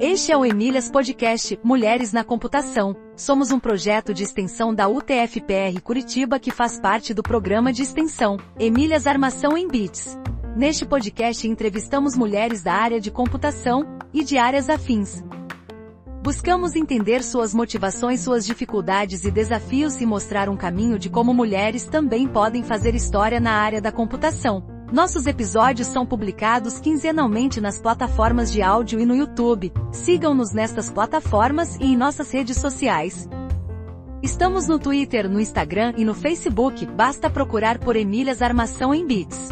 Este é o Emílias Podcast Mulheres na Computação. Somos um projeto de extensão da UTFPR Curitiba que faz parte do programa de extensão Emílias Armação em Bits. Neste podcast entrevistamos mulheres da área de computação e de áreas afins. Buscamos entender suas motivações, suas dificuldades e desafios e mostrar um caminho de como mulheres também podem fazer história na área da computação. Nossos episódios são publicados quinzenalmente nas plataformas de áudio e no YouTube. Sigam-nos nestas plataformas e em nossas redes sociais. Estamos no Twitter, no Instagram e no Facebook, basta procurar por Emílias Armação em Bits.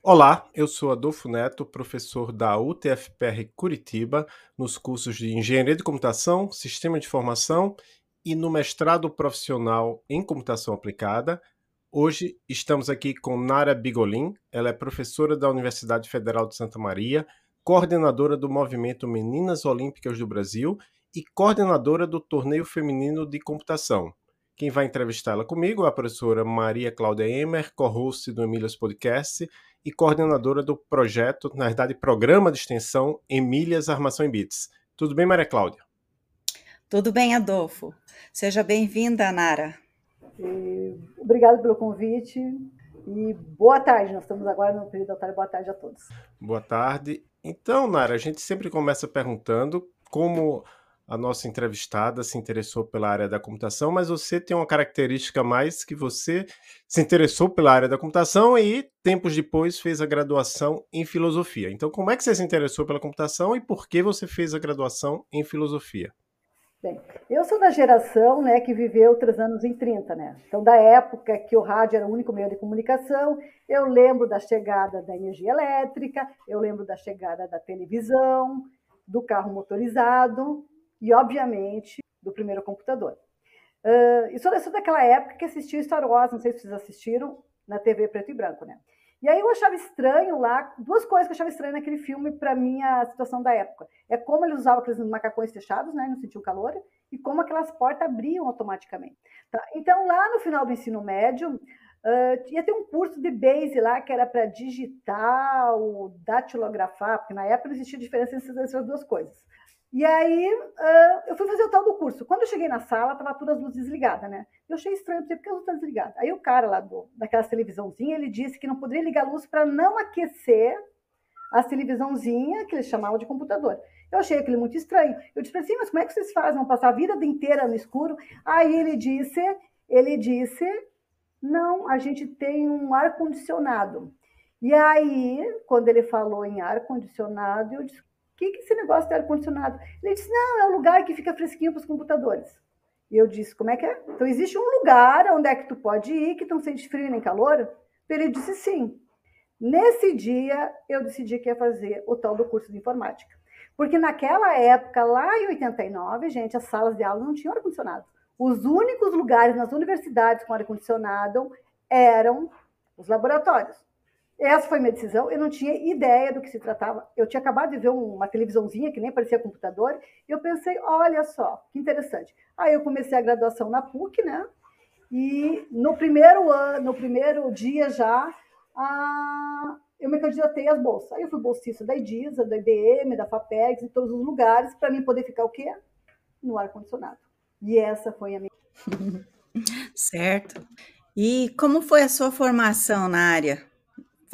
Olá, eu sou Adolfo Neto, professor da UTFPR Curitiba, nos cursos de Engenharia de Computação, Sistema de Informação e no mestrado profissional em computação aplicada. Hoje estamos aqui com Nara Bigolin, ela é professora da Universidade Federal de Santa Maria, coordenadora do movimento Meninas Olímpicas do Brasil e coordenadora do Torneio Feminino de Computação. Quem vai entrevistá-la comigo é a professora Maria Cláudia Emer, co-host do Emílias Podcast e coordenadora do projeto, na verdade, programa de extensão Emílias Armação em Bits. Tudo bem, Maria Cláudia? Tudo bem, Adolfo. Seja bem-vinda, Nara. E, obrigado pelo convite e boa tarde. Nós estamos agora no período da tarde. Boa tarde a todos. Boa tarde. Então, Nara, a gente sempre começa perguntando como a nossa entrevistada se interessou pela área da computação, mas você tem uma característica mais que você se interessou pela área da computação e tempos depois fez a graduação em filosofia. Então, como é que você se interessou pela computação e por que você fez a graduação em filosofia? Bem, eu sou da geração né, que viveu três anos em 30, né? Então, da época que o rádio era o único meio de comunicação, eu lembro da chegada da energia elétrica, eu lembro da chegada da televisão, do carro motorizado e, obviamente, do primeiro computador. Uh, e sou daquela época que assistiu Star Wars, não sei se vocês assistiram, na TV preto e branco, né? E aí eu achava estranho lá, duas coisas que eu achava estranho naquele filme para minha situação da época. É como eles usavam aqueles macacões fechados, né, não sentiam calor, e como aquelas portas abriam automaticamente. Tá? Então lá no final do ensino médio, uh, ia ter um curso de base lá que era para digital, datilografar, porque na época não existia diferença entre essas duas coisas. E aí uh, eu fui fazer o tal do curso. Quando eu cheguei na sala, estava todas as luzes desligadas, né? Eu achei estranho, porque as luzes estão desligadas. Aí o cara lá do, daquela televisãozinha, ele disse que não poderia ligar a luz para não aquecer a televisãozinha, que eles chamavam de computador. Eu achei aquilo muito estranho. Eu disse assim, mas como é que vocês fazem? Vão passar a vida inteira no escuro? Aí ele disse, ele disse, não, a gente tem um ar-condicionado. E aí, quando ele falou em ar-condicionado, eu disse, que, que esse negócio de ar-condicionado? Ele disse, não, é um lugar que fica fresquinho para os computadores. E eu disse, como é que é? Então, existe um lugar onde é que tu pode ir, que não sente frio nem calor? Ele disse, sim. Nesse dia, eu decidi que ia fazer o tal do curso de informática. Porque naquela época, lá em 89, gente, as salas de aula não tinham ar-condicionado. Os únicos lugares nas universidades com ar-condicionado eram os laboratórios. Essa foi minha decisão. Eu não tinha ideia do que se tratava. Eu tinha acabado de ver uma televisãozinha que nem parecia computador. E eu pensei, olha só, que interessante. Aí eu comecei a graduação na PUC, né? E no primeiro ano, no primeiro dia já, a... eu me candidatei às bolsas. Aí eu fui bolsista da IDISA, da IBM, da FAPEX, em todos os lugares, para mim poder ficar o quê? No ar-condicionado. E essa foi a minha. certo. E como foi a sua formação na área?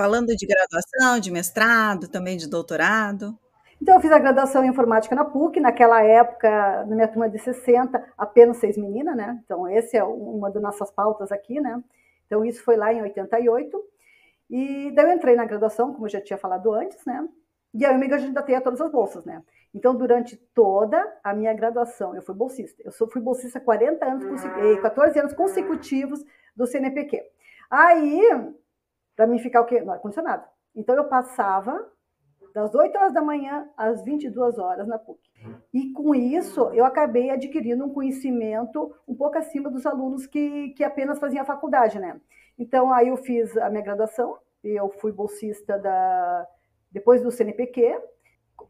Falando de graduação, de mestrado, também de doutorado. Então, eu fiz a graduação em informática na PUC, naquela época, na minha turma de 60, apenas seis meninas, né? Então, esse é uma das nossas pautas aqui, né? Então, isso foi lá em 88. E daí eu entrei na graduação, como eu já tinha falado antes, né? E aí eu me candidatei a todas as bolsas, né? Então, durante toda a minha graduação, eu fui bolsista. Eu fui bolsista 40 anos, 14 anos consecutivos do CNPq. Aí, para mim ficar o quê? No ar-condicionado. Então eu passava das 8 horas da manhã às 22 horas na PUC. E com isso eu acabei adquirindo um conhecimento um pouco acima dos alunos que, que apenas faziam a faculdade, né? Então aí eu fiz a minha graduação, eu fui bolsista da depois do CNPq.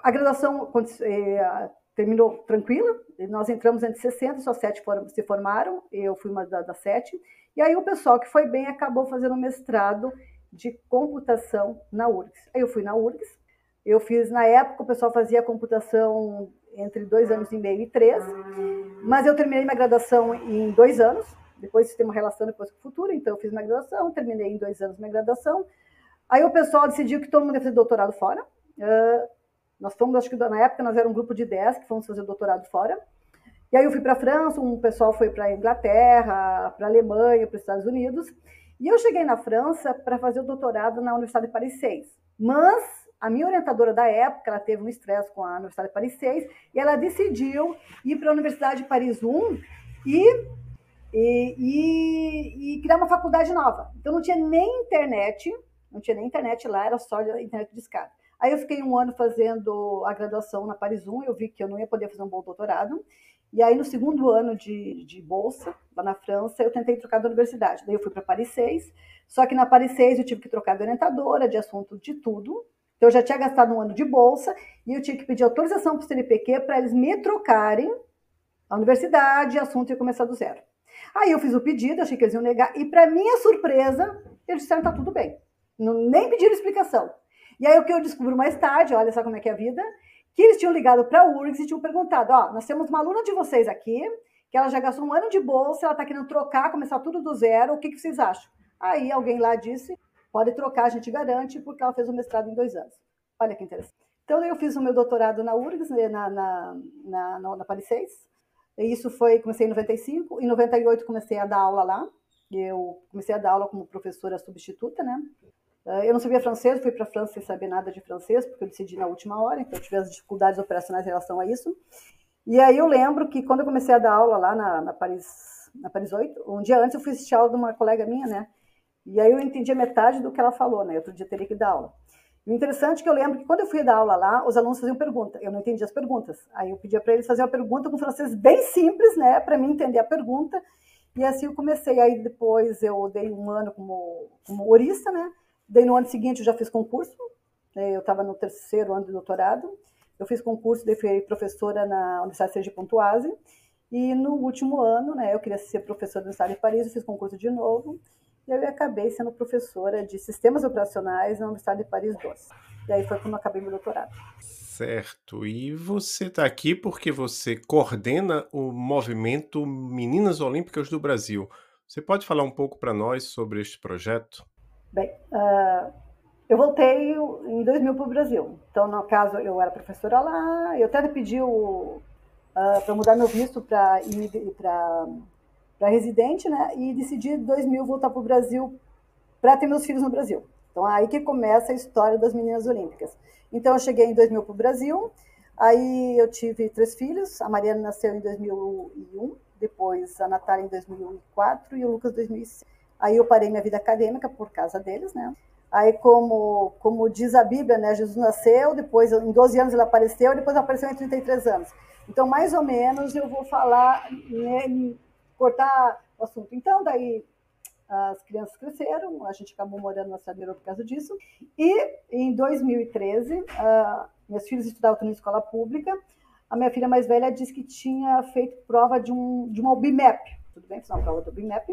A graduação eh, terminou tranquila, nós entramos entre 60, só sete foram, se formaram, eu fui uma das da sete. E aí o pessoal que foi bem acabou fazendo mestrado de computação na URGS. Aí eu fui na URGS, eu fiz, na época, o pessoal fazia computação entre dois anos e meio e três, mas eu terminei minha graduação em dois anos, depois tem uma relação depois com o futuro, então eu fiz minha graduação, terminei em dois anos minha graduação, aí o pessoal decidiu que todo mundo ia fazer doutorado fora, uh, nós fomos, acho que na época nós era um grupo de 10 que fomos fazer doutorado fora, e aí eu fui para a França, um pessoal foi para a Inglaterra, para a Alemanha, para os Estados Unidos, e eu cheguei na França para fazer o doutorado na Universidade de Paris 6. Mas a minha orientadora da época, ela teve um estresse com a Universidade de Paris 6 e ela decidiu ir para a Universidade de Paris 1 e, e, e, e, criar uma faculdade nova. Então não tinha nem internet, não tinha nem internet lá, era só internet de escada. Aí eu fiquei um ano fazendo a graduação na Paris 1, eu vi que eu não ia poder fazer um bom doutorado. E aí, no segundo ano de, de bolsa, lá na França, eu tentei trocar de universidade. Daí eu fui para Paris 6, só que na Paris 6 eu tive que trocar de orientadora, de assunto de tudo. Então eu já tinha gastado um ano de bolsa e eu tinha que pedir autorização para o CNPq para eles me trocarem a universidade, assunto ia começar do zero. Aí eu fiz o pedido, achei que eles iam negar, e para minha surpresa, eles disseram tá tudo bem. Não, nem pediram explicação. E aí o que eu descubro mais tarde, olha só como é que é a vida, que eles tinham ligado para a URGS e tinham perguntado: ó, nós temos uma aluna de vocês aqui, que ela já gastou um ano de bolsa, ela está querendo trocar, começar tudo do zero, o que, que vocês acham? Aí alguém lá disse: pode trocar, a gente garante, porque ela fez o mestrado em dois anos. Olha que interessante. Então, eu fiz o meu doutorado na URGS, né, na, na, na, na, na Paris 6. E isso foi, comecei em 95. Em 98, comecei a dar aula lá. Eu comecei a dar aula como professora substituta, né? Eh, eu não sabia francês, fui para a França sem saber nada de francês, porque eu decidi na última hora, então eu tive as dificuldades operacionais em relação a isso. E aí eu lembro que quando eu comecei a dar aula lá na, na Paris, na Paris 8, um dia antes eu fui assistir aula de uma colega minha, né? E aí eu entendi metade do que ela falou, né? Outro dia teria que dar aula. O interessante é que eu lembro que quando eu fui dar aula lá, os alunos faziam pergunta. Eu não entendia as perguntas. Aí eu pedia para eles fazer uma pergunta com francês bem simples, né? Para mim entender a pergunta. E assim eu comecei. Aí depois eu dei um ano como, como horista, né? Daí no ano seguinte eu já fiz concurso, né, eu estava no terceiro ano de doutorado, eu fiz concurso, daí fui professora na Universidade de Pontoise, e no último ano, né, eu queria ser professora da Universidade de Paris, eu fiz concurso de novo, e eu acabei sendo professora de sistemas operacionais na Universidade de Paris 2. E aí foi quando eu acabei meu doutorado. Certo. E você está aqui porque você coordena o movimento Meninas Olímpicas do Brasil. Você pode falar um pouco para nós sobre este projeto? Bem, uh, eu voltei em 2000 para o Brasil. Então, no caso, eu era professora lá. Eu até pedi uh, para mudar meu visto para residente, né? E decidi em 2000 voltar para o Brasil para ter meus filhos no Brasil. Então, aí que começa a história das meninas olímpicas. Então, eu cheguei em 2000 para o Brasil. Aí eu tive três filhos. A Mariana nasceu em 2001, depois a Natália em 2004 e o Lucas em 2006. Aí eu parei minha vida acadêmica por causa deles, né? Aí, como, como diz a Bíblia, né? Jesus nasceu, depois, em 12 anos ele apareceu, depois apareceu em 33 anos. Então, mais ou menos, eu vou falar, né, cortar o assunto. Então, daí, as crianças cresceram, a gente acabou morando na cidade por causa disso. E, em 2013, uh, meus filhos estudavam em escola pública, a minha filha mais velha disse que tinha feito prova de, um, de uma BIMAP, tudo bem, fiz uma prova do BIMAP,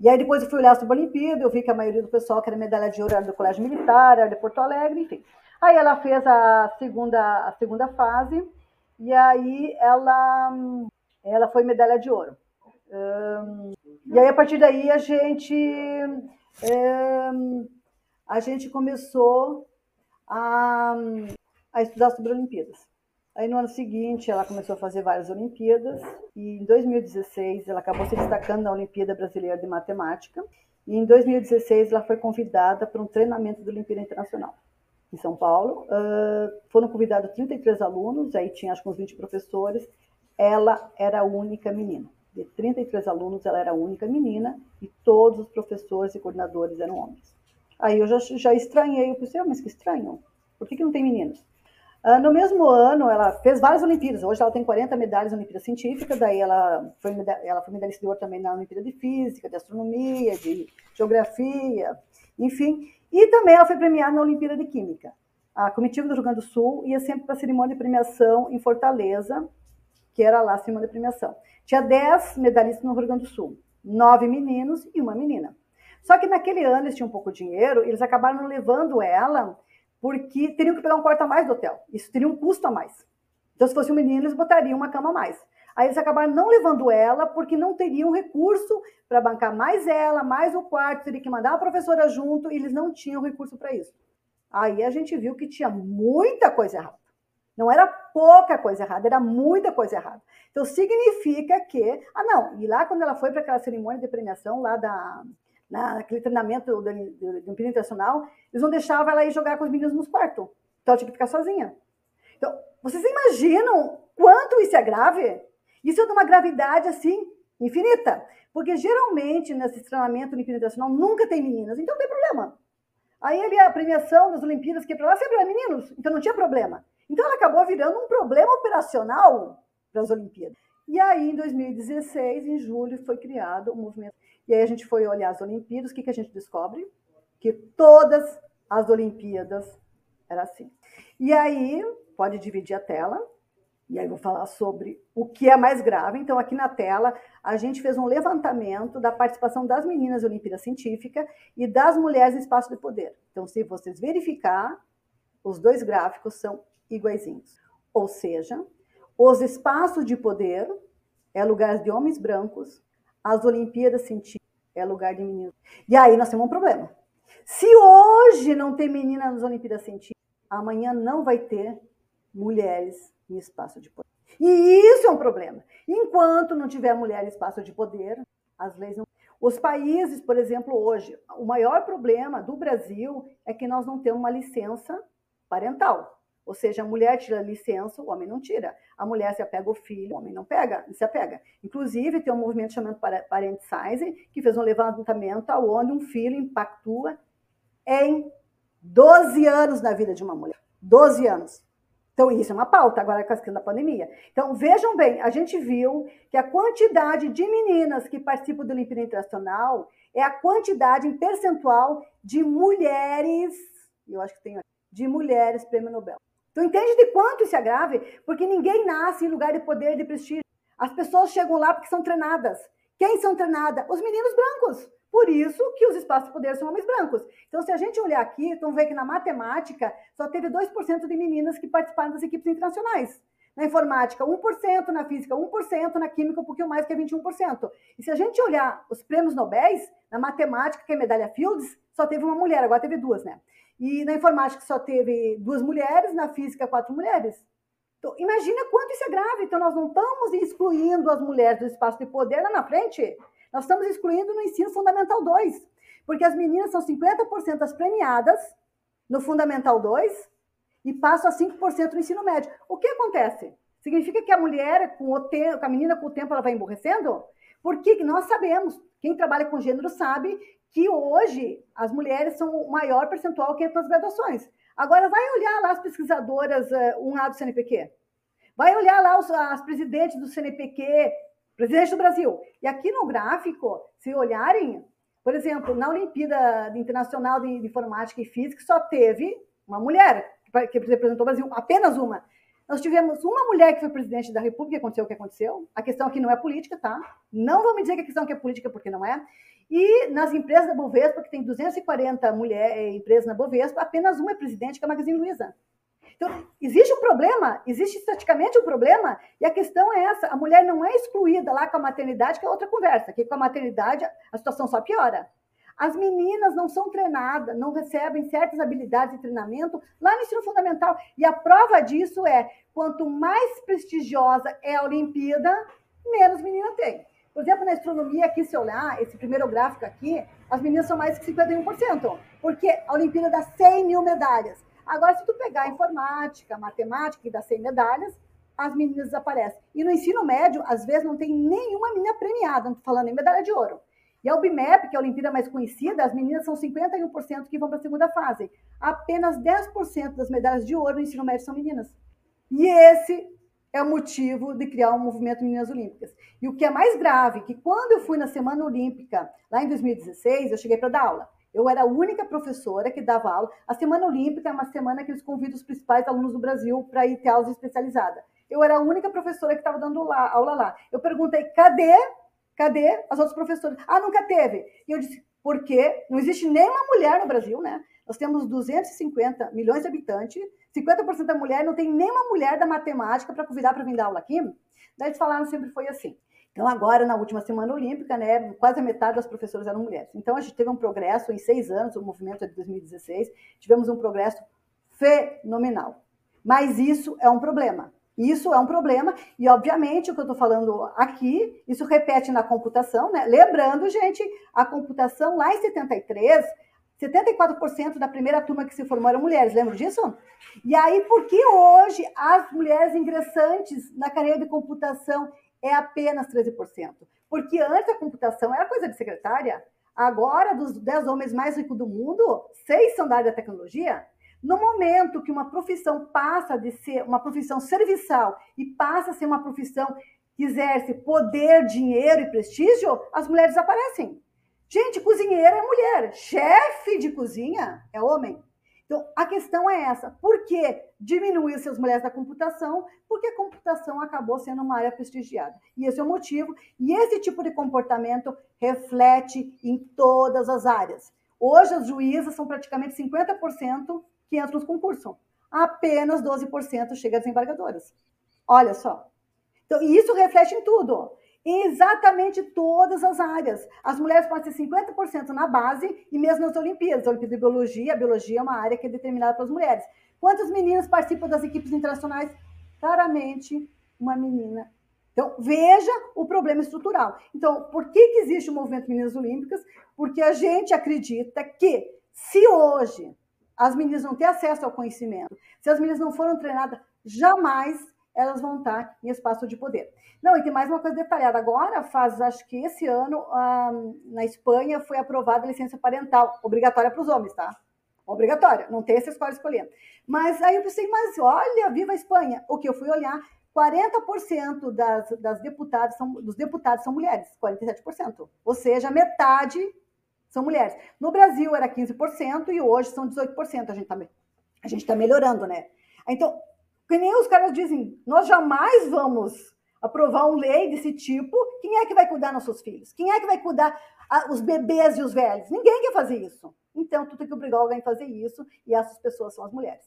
e aí depois eu fui olhar sobre a Olimpíada, eu vi que a maioria do pessoal que era medalha de ouro era do Colégio Militar, era de Porto Alegre, enfim. Aí ela fez a segunda, a segunda fase, e aí ela, ela foi medalha de ouro. Um, e aí a partir daí a gente, um, a gente começou a, a estudar sobre Olimpíadas. Aí no ano seguinte ela começou a fazer várias Olimpíadas e em 2016 ela acabou se destacando na Olimpíada Brasileira de Matemática e em 2016 ela foi convidada para um treinamento da Olimpíada Internacional em São Paulo. Uh, foram convidados 33 alunos, aí tinha acho que uns 20 professores. Ela era a única menina. De 33 alunos, ela era a única menina e todos os professores e coordenadores eram homens. Aí eu já, já estranhei, eu pensei, oh, mas que estranho, por que, que não tem meninos? Uh, no mesmo ano, ela fez várias Olimpíadas. Hoje ela tem 40 medalhas na Olimpíada Científica, daí ela foi, ela foi medalhista de ouro também na Olimpíada de Física, de Astronomia, de Geografia, enfim. E também ela foi premiada na Olimpíada de Química. A comitiva do Rio Grande do Sul ia sempre para a cerimônia de premiação em Fortaleza, que era lá a cerimônia de premiação. Tinha 10 medalhistas no Rio Grande do Sul, nove meninos e uma menina. Só que naquele ano eles tinham pouco dinheiro, eles acabaram levando ela porque teriam que pegar um quarto a mais do hotel. Isso teria um custo a mais. Então, se fosse um menino, eles botariam uma cama a mais. Aí eles acabaram não levando ela porque não teriam recurso para bancar mais ela, mais o quarto, teria que mandar a professora junto e eles não tinham recurso para isso. Aí a gente viu que tinha muita coisa errada. Não era pouca coisa errada, era muita coisa errada. Então significa que. Ah, não, e lá quando ela foi para aquela cerimônia de premiação lá da. Naquele treinamento do, do, do Internacional, eles não deixavam ela ir jogar com os meninos nos quartos. Então ela tinha que ficar sozinha. Então, vocês imaginam quanto isso é grave? Isso é de uma gravidade assim, infinita. Porque geralmente nesse treinamento Império Internacional nunca tem meninas, então não tem problema. Aí ele, a premiação das Olimpíadas, que é para lá sempre era meninos, então não tinha problema. Então ela acabou virando um problema operacional para as Olimpíadas. E aí, em 2016, em julho, foi criado o movimento. E aí a gente foi olhar as Olimpíadas, o que, que a gente descobre? Que todas as Olimpíadas era assim. E aí, pode dividir a tela, e aí vou falar sobre o que é mais grave. Então, aqui na tela, a gente fez um levantamento da participação das meninas na Olimpíada Científica e das mulheres em espaço de poder. Então, se vocês verificar, os dois gráficos são iguaizinhos. Ou seja, os espaços de poder é lugar de homens brancos, as Olimpíadas Científicas é lugar de meninos. E aí nós temos um problema. Se hoje não tem menina nas Olimpíadas Científicas, amanhã não vai ter mulheres em espaço de poder. E isso é um problema. Enquanto não tiver mulher em espaço de poder, as leis não. Os países, por exemplo, hoje, o maior problema do Brasil é que nós não temos uma licença parental. Ou seja, a mulher tira licença, o homem não tira. A mulher se apega ao filho, o homem não pega, se apega. Inclusive, tem um movimento chamado Parent Size, que fez um levantamento onde um filho impactua em 12 anos na vida de uma mulher. 12 anos. Então, isso é uma pauta agora com a questão da pandemia. Então, vejam bem, a gente viu que a quantidade de meninas que participam do Olimpíada Internacional é a quantidade em percentual de mulheres, eu acho que tem de mulheres prêmio Nobel. Então, entende de quanto isso é grave? Porque ninguém nasce em lugar de poder de prestígio. As pessoas chegam lá porque são treinadas. Quem são treinadas? Os meninos brancos. Por isso que os espaços de poder são homens brancos. Então, se a gente olhar aqui, então ver que na matemática só teve 2% de meninas que participaram das equipes internacionais. Na informática, 1%, na física, 1%, na química, um pouquinho mais que é 21%. E se a gente olhar os prêmios Nobel, na matemática, que é medalha Fields, só teve uma mulher, agora teve duas, né? E na informática só teve duas mulheres, na física, quatro mulheres. Então, imagina quanto isso é grave. Então, nós não estamos excluindo as mulheres do espaço de poder lá na frente. Nós estamos excluindo no ensino fundamental 2, porque as meninas são 50% as premiadas no fundamental 2 e passam a 5% no ensino médio. O que acontece? Significa que a mulher, com o tempo, a menina com o tempo, ela vai emborrecendo? Porque nós sabemos, quem trabalha com gênero sabe que hoje as mulheres são o maior percentual que entra nas graduações. Agora, vai olhar lá as pesquisadoras, uh, um lado do CNPq. Vai olhar lá os, as presidentes do CNPq, presidente do Brasil. E aqui no gráfico, se olharem, por exemplo, na Olimpíada Internacional de Informática e Física, só teve uma mulher que representou o Brasil, apenas uma. Nós tivemos uma mulher que foi presidente da República, aconteceu o que aconteceu. A questão aqui não é política, tá? Não vamos dizer que a questão aqui é política, porque não é. E nas empresas da Bovespa, que tem 240 mulheres, eh, empresas na Bovespa, apenas uma é presidente, que é a Magazine Luiza. Então, existe um problema, existe estaticamente um problema, e a questão é essa: a mulher não é excluída lá com a maternidade, que é outra conversa, que com a maternidade a situação só piora. As meninas não são treinadas, não recebem certas habilidades e treinamento lá no ensino fundamental. E a prova disso é: quanto mais prestigiosa é a Olimpíada, menos menina tem. Por exemplo, na astronomia, aqui, se olhar, esse primeiro gráfico aqui, as meninas são mais que 51%, porque a Olimpíada dá 100 mil medalhas. Agora, se tu pegar informática, matemática, que dá 100 medalhas, as meninas desaparecem. E no ensino médio, às vezes, não tem nenhuma menina premiada, não estou falando em medalha de ouro. E a UBMEP, que é a Olimpíada mais conhecida, as meninas são 51% que vão para a segunda fase. Apenas 10% das medalhas de ouro no ensino médio são meninas. E esse é o motivo de criar um movimento Meninas Olímpicas. E o que é mais grave, que quando eu fui na Semana Olímpica, lá em 2016, eu cheguei para dar aula. Eu era a única professora que dava aula. A Semana Olímpica é uma semana que eles convidam os principais alunos do Brasil para ir ter aulas especializadas. Eu era a única professora que estava dando lá, aula lá. Eu perguntei, cadê? Cadê as outras professoras? Ah, nunca teve. E eu disse, porque não existe nenhuma mulher no Brasil, né? Nós temos 250 milhões de habitantes, 50% da mulher, não tem nenhuma mulher da matemática para convidar para vir dar aula aqui. Daí eles falaram sempre foi assim. Então, agora, na última semana olímpica, né, quase a metade das professoras eram mulheres. Então, a gente teve um progresso em seis anos, o movimento é de 2016, tivemos um progresso fenomenal. Mas isso é um problema. Isso é um problema, e obviamente o que eu estou falando aqui, isso repete na computação, né? Lembrando, gente, a computação lá em 73, 74% da primeira turma que se formou eram mulheres, lembra disso? E aí, por que hoje as mulheres ingressantes na carreira de computação é apenas 13%. Porque antes a computação era coisa de secretária. Agora, dos 10 homens mais ricos do mundo, seis são da área da tecnologia. No momento que uma profissão passa de ser uma profissão serviçal e passa a ser uma profissão que exerce poder, dinheiro e prestígio, as mulheres aparecem. Gente, cozinheira é mulher, chefe de cozinha é homem. Então, a questão é essa: por que diminuiu-se as mulheres da computação? Porque a computação acabou sendo uma área prestigiada. E esse é o motivo. E esse tipo de comportamento reflete em todas as áreas. Hoje, as juízas são praticamente 50% que entram nos concursos. Apenas 12% chega a desembargadoras. Olha só. Então, e isso reflete em tudo em exatamente todas as áreas. As mulheres podem ser 50% na base e mesmo nas Olimpíadas. A Olimpíada de Biologia, a Biologia é uma área que é determinada pelas mulheres. Quantas meninas participam das equipes internacionais? Claramente, uma menina. Então, veja o problema estrutural. Então, por que, que existe o movimento Meninas Olímpicas? Porque a gente acredita que, se hoje as meninas não têm acesso ao conhecimento, se as meninas não foram treinadas, jamais elas vão estar em espaço de poder. Não, e tem mais uma coisa detalhada. Agora, faz, acho que esse ano, na Espanha, foi aprovada a licença parental, obrigatória para os homens, tá? Obrigatória, não tem essa escola escolhendo. Mas aí eu pensei, mas olha, viva a Espanha. O que eu fui olhar, 40% das, das deputadas são, dos deputados são mulheres, 47%. Ou seja, metade são mulheres. No Brasil era 15% e hoje são 18%. A gente está a gente tá melhorando, né? Então, que nem os caras dizem, nós jamais vamos aprovar uma lei desse tipo. Quem é que vai cuidar nossos filhos? Quem é que vai cuidar a, os bebês e os velhos? Ninguém quer fazer isso. Então, tu tem que obrigar alguém a fazer isso, e essas pessoas são as mulheres.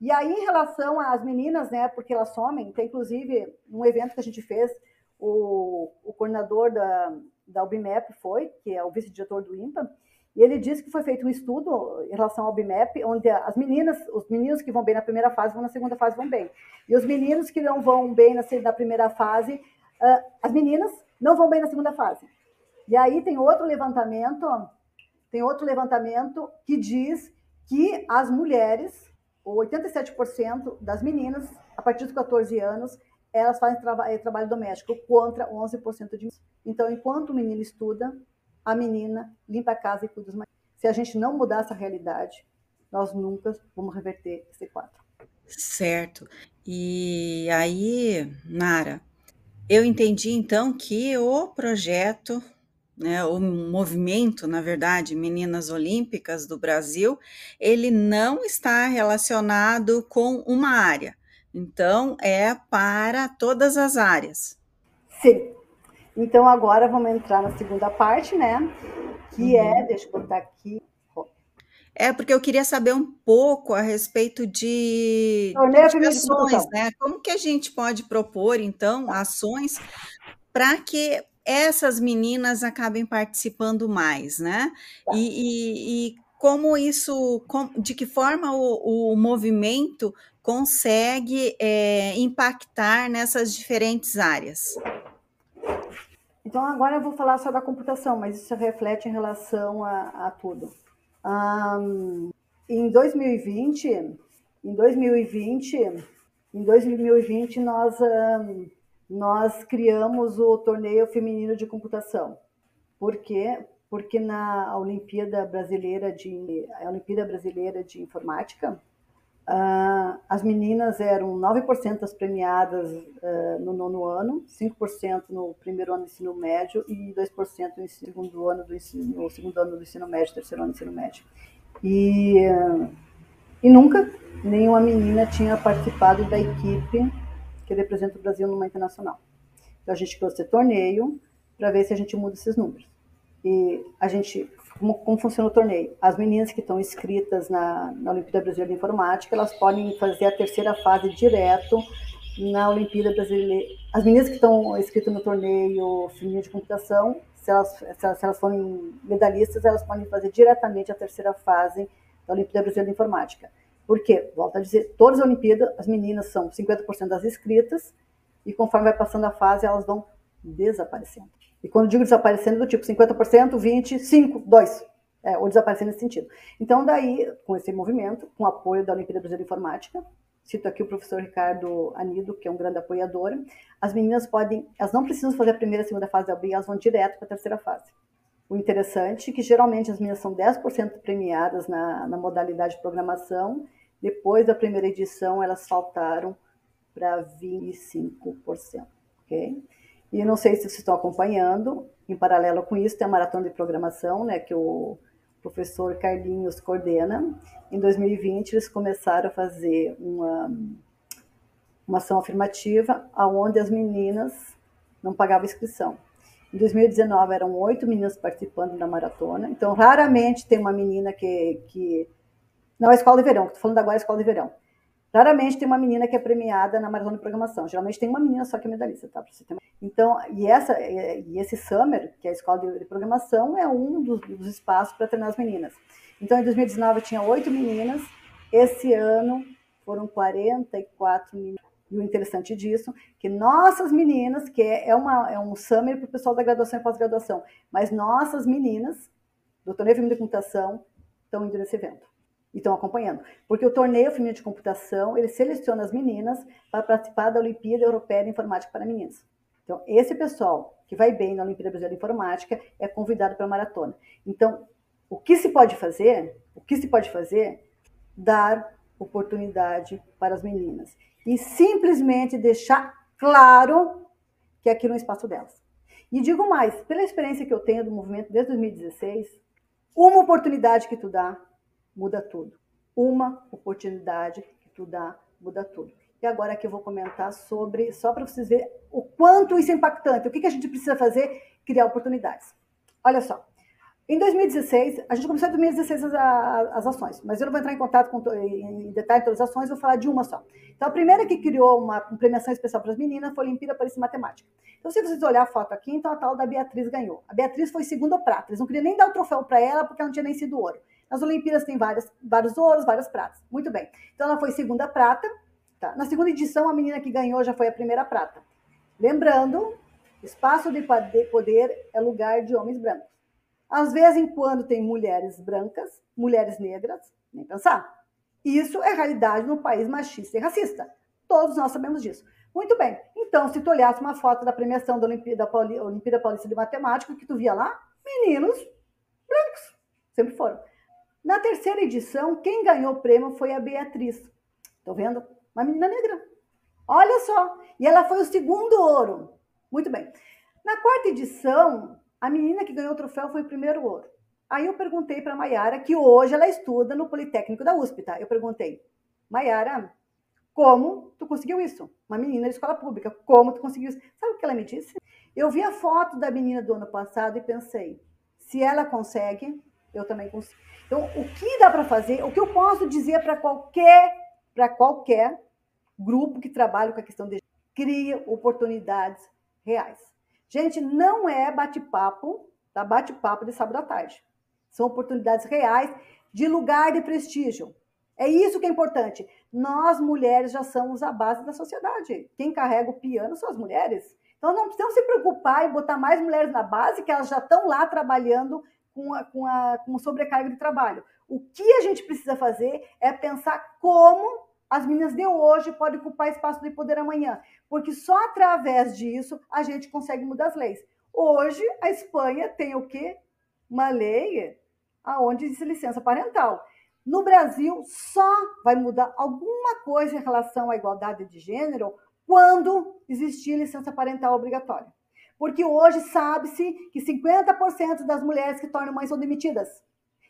E aí, em relação às meninas, né, porque elas somem, tem inclusive um evento que a gente fez, o, o coordenador da, da UBMEP foi, que é o vice-diretor do IMPA, e ele disse que foi feito um estudo em relação ao BIMEP, onde as meninas, os meninos que vão bem na primeira fase vão na segunda fase vão bem. E os meninos que não vão bem na, na primeira fase, uh, as meninas não vão bem na segunda fase. E aí tem outro levantamento, tem outro levantamento que diz que as mulheres, 87% das meninas, a partir dos 14 anos, elas fazem traba trabalho doméstico contra 11% de Então, enquanto o menino estuda, a menina limpa a casa e cuida dos maridos. Se a gente não mudar essa realidade, nós nunca vamos reverter esse quadro. Certo. E aí, Nara, eu entendi então que o projeto, né, o movimento, na verdade, Meninas Olímpicas do Brasil, ele não está relacionado com uma área. Então, é para todas as áreas. Sim, então agora vamos entrar na segunda parte, né? Que é, uhum. é, deixa eu botar aqui. É, porque eu queria saber um pouco a respeito de, de ações, né? Como que a gente pode propor, então, ações para que essas meninas acabem participando mais, né? Tá. E, e, e, como isso, de que forma o, o movimento consegue é, impactar nessas diferentes áreas? Então, agora eu vou falar só da computação, mas isso reflete em relação a, a tudo. Um, em 2020, em 2020, em 2020 nós, um, nós criamos o torneio feminino de computação. Por quê? Porque na Olimpíada Brasileira de, Olimpíada Brasileira de Informática, Uh, as meninas eram 9% as premiadas uh, no nono ano, 5% no primeiro ano do ensino médio e 2% no segundo ano do ensino, no segundo ano do ensino médio, terceiro ano do ensino médio. E, uh, e nunca nenhuma menina tinha participado da equipe que representa o Brasil numa internacional. Então a gente criou esse torneio para ver se a gente muda esses números. E a gente, como, como funciona o torneio? As meninas que estão inscritas na, na Olimpíada Brasileira de Informática, elas podem fazer a terceira fase direto na Olimpíada Brasileira. As meninas que estão inscritas no torneio feminino de computação, se elas, se elas, se elas forem medalhistas, elas podem fazer diretamente a terceira fase da Olimpíada Brasileira de Informática. Por quê? Volto a dizer, todas as Olimpíadas, as meninas são 50% das inscritas, e conforme vai passando a fase, elas vão desaparecendo. E quando digo desaparecendo, do tipo 50%, 20%, 5%, 2%. É, ou desaparecendo nesse sentido. Então, daí, com esse movimento, com apoio da Olimpíada Brasileira de Informática, cito aqui o professor Ricardo Anido, que é um grande apoiador, as meninas podem, elas não precisam fazer a primeira e segunda fase da OBI, elas vão direto para a terceira fase. O interessante é que geralmente as meninas são 10% premiadas na, na modalidade de programação, depois da primeira edição elas saltaram para 25%, ok? E não sei se vocês estão acompanhando, em paralelo com isso tem a maratona de programação, né, que o professor Carlinhos coordena. Em 2020 eles começaram a fazer uma uma ação afirmativa aonde as meninas não pagavam inscrição. Em 2019 eram oito meninas participando da maratona, então raramente tem uma menina que, que não é escola de verão, estou falando agora é escola de verão. Raramente tem uma menina que é premiada na maratona de programação. Geralmente tem uma menina só que é medalhista, tá? Então, e, essa, e esse Summer, que é a escola de, programação, é um dos, dos espaços para treinar as meninas. Então, em 2019 tinha oito meninas, esse ano foram 44 meninas. E o interessante disso, que nossas meninas, que é, é uma, é um summer para o pessoal da graduação e pós-graduação, mas nossas meninas, do feminino de computação, estão indo nesse evento e estão acompanhando. Porque o torneio feminino de computação, ele seleciona as meninas para participar da Olimpíada Europeia de Informática para Meninas. Então, esse pessoal que vai bem na Olimpíada Brasileira de Informática é convidado para a maratona. Então, o que se pode fazer? O que se pode fazer? Dar oportunidade para as meninas e simplesmente deixar claro que aquilo é um espaço delas. E digo mais, pela experiência que eu tenho do movimento desde 2016, uma oportunidade que tu dá muda tudo. Uma oportunidade que tu dá muda tudo. E agora aqui eu vou comentar sobre, só para vocês verem o quanto isso é impactante, o que, que a gente precisa fazer? Criar oportunidades. Olha só, em 2016, a gente começou em 2016 as, as, ações, mas eu não vou entrar em contato com, em detalhe todas as ações, vou falar de uma só. Então, a primeira que criou uma, uma premiação especial para as meninas foi a Olimpíada Paris Matemática. Então, se vocês olharem a foto aqui, então a tal da Beatriz ganhou. A Beatriz foi segunda prata. Eles não queriam nem dar o troféu para ela, porque ela não tinha nem sido ouro. Nas Olimpíadas tem várias, vários ouros, várias pratas. Muito bem. Então, ela foi segunda prata. Tá? Na segunda edição, a menina que ganhou já foi a primeira prata. Lembrando, espaço de poder é lugar de homens brancos. Às vezes em quando tem mulheres brancas, mulheres negras, nem pensar. Isso é realidade no país machista e racista. Todos nós sabemos disso. Muito bem. Então, se tu olhasse uma foto da premiação da Olimpíada, Pauli, Olimpíada Paulista de Matemática, que tu via lá, meninos brancos. Sempre foram. Na terceira edição, quem ganhou o prêmio foi a Beatriz. Estão vendo? Uma menina negra. Olha só. E ela foi o segundo ouro. Muito bem. Na quarta edição, a menina que ganhou o troféu foi o primeiro ouro. Aí eu perguntei para a Maiara, que hoje ela estuda no Politécnico da USP, tá? Eu perguntei, Maiara, como tu conseguiu isso? Uma menina de escola pública, como tu conseguiu isso? Sabe o que ela me disse? Eu vi a foto da menina do ano passado e pensei, se ela consegue, eu também consigo. Então, o que dá para fazer, o que eu posso dizer para qualquer, para qualquer grupo que trabalha com a questão de cria oportunidades reais. Gente, não é bate-papo, tá? Bate-papo de sábado à tarde. São oportunidades reais de lugar de prestígio. É isso que é importante. Nós, mulheres, já somos a base da sociedade. Quem carrega o piano são as mulheres. Então, não precisamos se preocupar em botar mais mulheres na base, que elas já estão lá trabalhando com, a, com, a, com sobrecarga de trabalho. O que a gente precisa fazer é pensar como as meninas de hoje podem ocupar espaço de poder amanhã, porque só através disso a gente consegue mudar as leis. Hoje a Espanha tem o quê? Uma lei aonde diz licença parental. No Brasil só vai mudar alguma coisa em relação à igualdade de gênero quando existir licença parental obrigatória. Porque hoje sabe-se que 50% das mulheres que tornam mães são demitidas.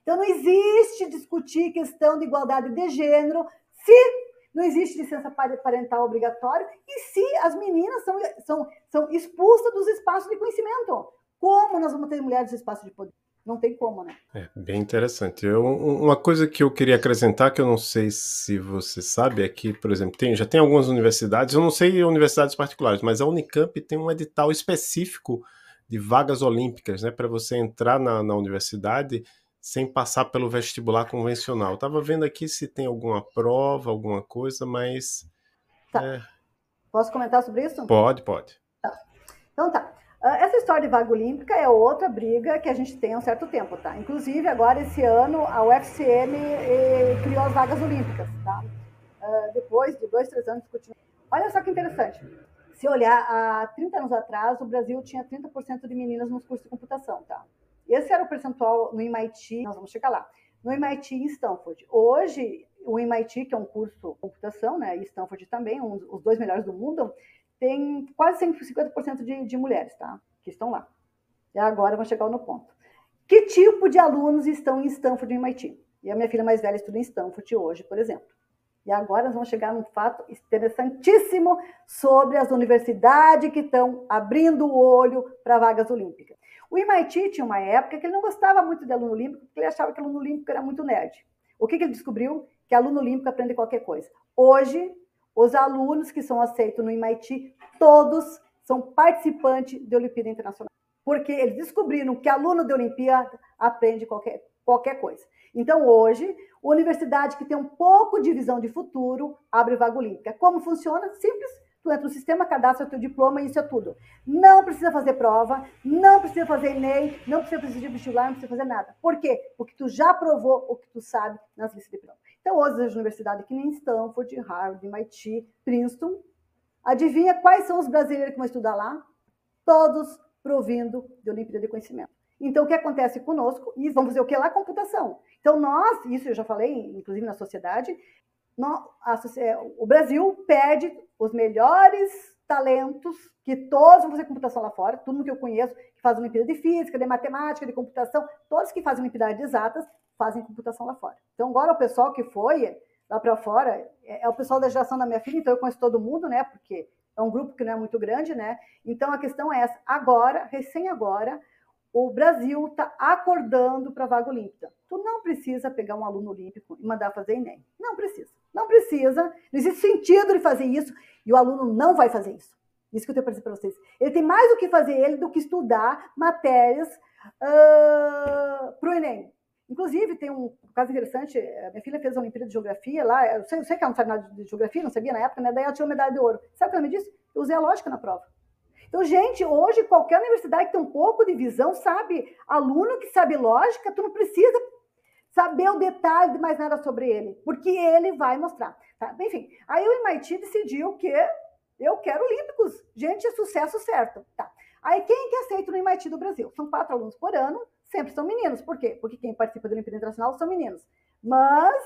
Então não existe discutir questão de igualdade de gênero se não existe licença parental obrigatória, e se as meninas são, são, são expulsas dos espaços de conhecimento. Como nós vamos ter mulheres no espaço de poder? Não tem como, né? É bem interessante. Eu, uma coisa que eu queria acrescentar, que eu não sei se você sabe, é que, por exemplo, tem, já tem algumas universidades, eu não sei universidades particulares, mas a Unicamp tem um edital específico de vagas olímpicas, né, para você entrar na, na universidade sem passar pelo vestibular convencional. Estava vendo aqui se tem alguma prova, alguma coisa, mas. Tá. É... Posso comentar sobre isso? Pode, pode. Tá. Então tá. Ah, essa história de vaga olímpica é outra briga que a gente tem há um certo tempo, tá? Inclusive, agora, esse ano, a UFCM eh, criou as vagas olímpicas, tá? Uh, depois de dois, três anos discutindo. Olha só que interessante. Se olhar, há 30 anos atrás, o Brasil tinha 30% de meninas nos cursos de computação, tá? Esse era o percentual no MIT, nós vamos chegar lá, no MIT em Stanford. Hoje, o MIT, que é um curso de computação, né, e Stanford também, um, os dois melhores do mundo, tem quase 150% de, de mulheres, tá? Que estão lá. E agora vamos chegar no ponto. Que tipo de alunos estão em Stanford e MIT? E a minha filha mais velha estuda em Stanford hoje, por exemplo. E agora nós vamos chegar num fato interessantíssimo sobre as universidades que estão abrindo o olho para vagas olímpicas. O MIT tinha uma época que ele não gostava muito de aluno olímpico, porque ele achava que aluno olímpico era muito nerd. O que, que ele descobriu? Que aluno olímpico aprende qualquer coisa. Hoje, os alunos que são aceitos no MIT, todos são participantes de Olimpíada Internacional. Porque eles descobriram que aluno de Olimpíada aprende qualquer, qualquer coisa. Então, hoje, universidade que tem um pouco de visão de futuro abre vaga olímpica. Como funciona? Simples. Tu entra no sistema, cadastra o teu diploma e isso é tudo. Não precisa fazer prova, não precisa fazer ENEM, não precisa fazer vestibular, não precisa fazer nada. Por quê? Porque tu já provou o que tu sabe nas listas de prova. Então, hoje, as universidades que nem Stanford, Harvard, MIT, Princeton, adivinha quais são os brasileiros que vão estudar lá? Todos provindo de Olimpíada de Conhecimento. Então, o que acontece conosco? E vamos fazer o que lá? Computação. Então, nós, isso eu já falei, inclusive na sociedade, nós, a, o Brasil perde os melhores talentos que todos vão fazer computação lá fora, todo mundo que eu conheço que faz Olimpíada de Física, de Matemática, de Computação, todos que fazem Olimpíada de Exatas fazem computação lá fora. Então, agora o pessoal que foi lá para fora é, é, o pessoal da geração da minha filha, então eu conheço todo mundo, né? Porque é um grupo que não é muito grande, né? Então a questão é essa. Agora, recém agora, o Brasil está acordando para a vaga olímpica. Tu não precisa pegar um aluno olímpico e mandar fazer Enem. Não precisa. Não precisa. Não existe sentido de fazer isso. E o aluno não vai fazer isso. Isso que eu tenho para dizer para vocês. Ele tem mais do que fazer ele do que estudar matérias uh, para o Enem. Inclusive, tem um caso interessante, minha filha fez a Olimpíada de Geografia lá, eu sei, eu sei que ela não sabe nada de Geografia, não sabia na época, né? daí ela tirou medalha de ouro. Sabe o que ela me disse? Eu usei a lógica na prova. Então, gente, hoje qualquer universidade que tem um pouco de visão sabe, aluno que sabe lógica, tu não precisa saber o detalhe de mais nada sobre ele, porque ele vai mostrar. Tá? Enfim, aí o MIT decidiu que eu quero olímpicos. Gente, é sucesso certo. Tá. Aí quem que aceita no MIT do Brasil? São quatro alunos por ano, sempre são meninos. Por quê? Porque quem participa da Olimpíada Internacional são meninos. Mas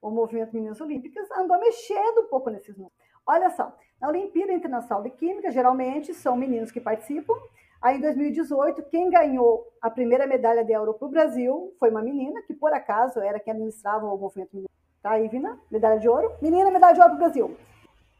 o movimento Meninas Olímpicas andou mexendo um pouco nesses números. Olha só, na Olimpíada Internacional de Química, geralmente são meninos que participam. Aí, em 2018, quem ganhou a primeira medalha de ouro para o Brasil foi uma menina, que por acaso era quem administrava o movimento Meninas. Tá, Ivina? Medalha de ouro. Menina, medalha de ouro para o Brasil.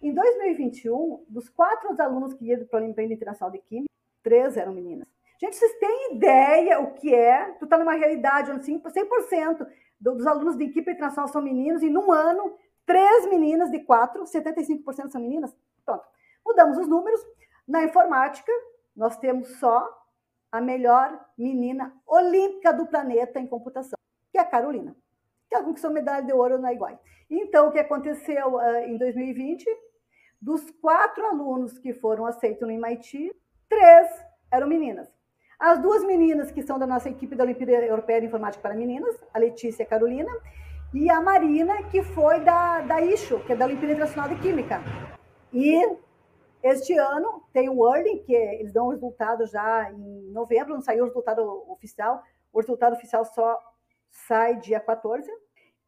Em 2021, dos quatro alunos que iam para a Olimpíada Internacional de Química, três eram meninas. Gente, vocês têm ideia o que é? Tu está numa realidade onde 100% dos alunos de equipe internacional são meninos, e num ano, três meninas de quatro, 75% são meninas? Pronto. Mudamos os números. Na informática, nós temos só a melhor menina olímpica do planeta em computação, que é a Carolina, que é conquistou medalha de ouro na Iguai. Então, o que aconteceu uh, em 2020? Dos quatro alunos que foram aceitos no MIT, três eram meninas. As duas meninas que são da nossa equipe da Olimpíada Europeia de Informática para Meninas, a Letícia e a Carolina, e a Marina, que foi da, da ISHO, que é da Olimpíada Internacional de Química. E este ano tem o Whirling, que eles dão o resultado já em novembro, não saiu o resultado oficial, o resultado oficial só sai dia 14.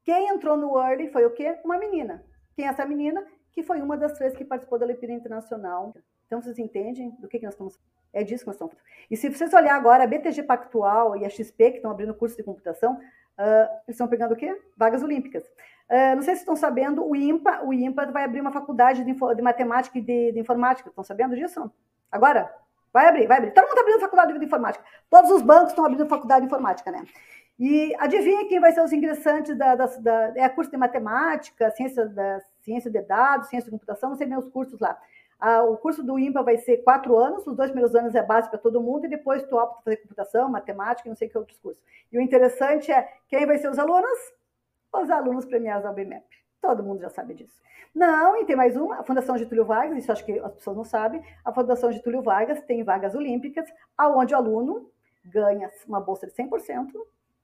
Quem entrou no Whirling foi o quê? Uma menina. Quem é essa menina? Que foi uma das três que participou da Olimpíada Internacional. Então, vocês entendem do que, que nós estamos é disso que nós estamos E se vocês olhar agora, a BTG Pactual e a XP, que estão abrindo curso de computação, uh, eles estão pegando o quê? Vagas olímpicas. Uh, não sei se estão sabendo, o IMPA, o IMPA vai abrir uma faculdade de, de matemática e de, de, informática. Estão sabendo disso? Agora? Vai abrir, vai abrir. Todo mundo está abrindo faculdade de informática. Todos os bancos estão abrindo faculdade de informática, né? E adivinha quem vai ser os ingressantes da, da, da é curso de matemática, ciência, da, ciência de dados, ciência de computação, não sei nem os cursos lá. Ah, o curso do IMPA vai ser quatro anos, os dois primeiros anos é base para todo mundo, e depois tu opta fazer computação, matemática, não sei que outros cursos. E o interessante é quem vai ser os alunos? Os alunos premiados da BMEP. Todo mundo já sabe disso. Não, e tem mais uma, a Fundação Getúlio Vargas, isso acho que as pessoas não sabem, a Fundação Getúlio Vargas tem vagas olímpicas, aonde o aluno ganha uma bolsa de 100%,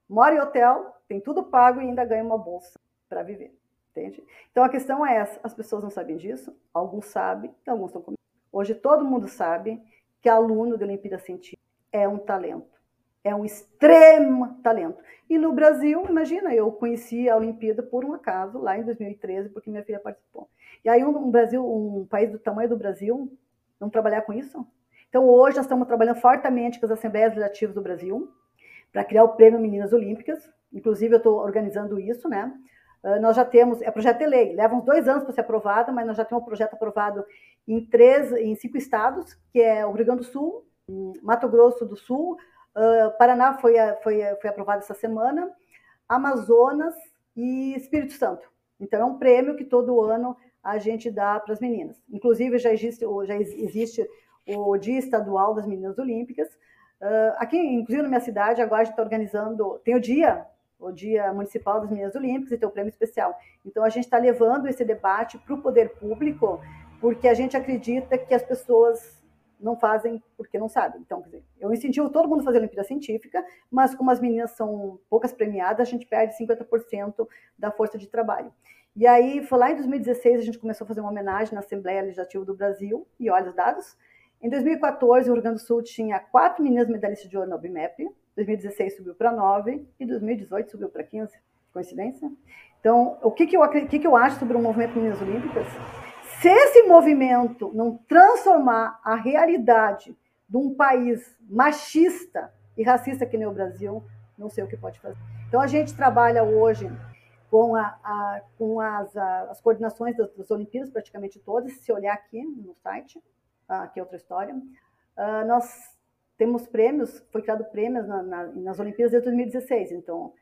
mora em hotel, tem tudo pago e ainda ganha uma bolsa para viver. Entende? Então a questão é essa: as pessoas não sabem disso, alguns sabem, alguns estão comigo. Hoje todo mundo sabe que aluno de Olimpíada Científica é um talento, é um extremo talento. E no Brasil, imagina, eu conheci a Olimpíada por um acaso lá em 2013, porque minha filha participou. E aí um Brasil, um país do tamanho do Brasil, não trabalhar com isso? Então hoje nós estamos trabalhando fortemente com as assembleias legislativas do Brasil para criar o Prêmio Meninas Olímpicas. Inclusive eu estou organizando isso, né? Ah, nós já temos, é projeto de lei, leva uns dois anos para ser aprovado, mas nós já temos um projeto aprovado em três, em cinco estados, que é o Rio Grande do Sul, Mato Grosso do Sul, uh, Paraná foi, foi, foi aprovado essa semana, Amazonas e Espírito Santo. Então é um prêmio que todo ano a gente dá para as meninas. Inclusive já existe, já existe o Dia Estadual das Meninas Olímpicas. Uh, aqui, inclusive na minha cidade, agora a gente está organizando, tem o dia o Dia Municipal das Meninas Olímpicas e tem o prêmio especial. Então, a gente está levando esse debate para o poder público, porque a gente acredita que as pessoas não fazem porque não sabem. Então, quer dizer, eu incentivo todo mundo a fazer a Olimpíada Científica, mas como as meninas são poucas premiadas, a gente perde 50% da força de trabalho. E aí, foi lá em 2016, a gente começou a fazer uma homenagem na Assembleia Legislativa do Brasil, e olha os dados. Em 2014, o Rio Grande do Sul tinha quatro meninas medalhistas de ouro no BIMEP, 2016 subiu para 9 e 2018 subiu para 15. Coincidência? Então, o que, que, eu, que, que eu acho sobre o movimento Meninas Olímpicas? Se esse movimento não transformar a realidade de um país machista e racista que nem o Brasil, não sei o que pode fazer. Então, a gente trabalha hoje com, a, a com as, a, as coordenações das, das, Olimpíadas, praticamente todas. Se olhar aqui no site, aqui é outra história, uh, nós temos prêmios, foi criado prêmios na, na, nas Olimpíadas de 2016. Então,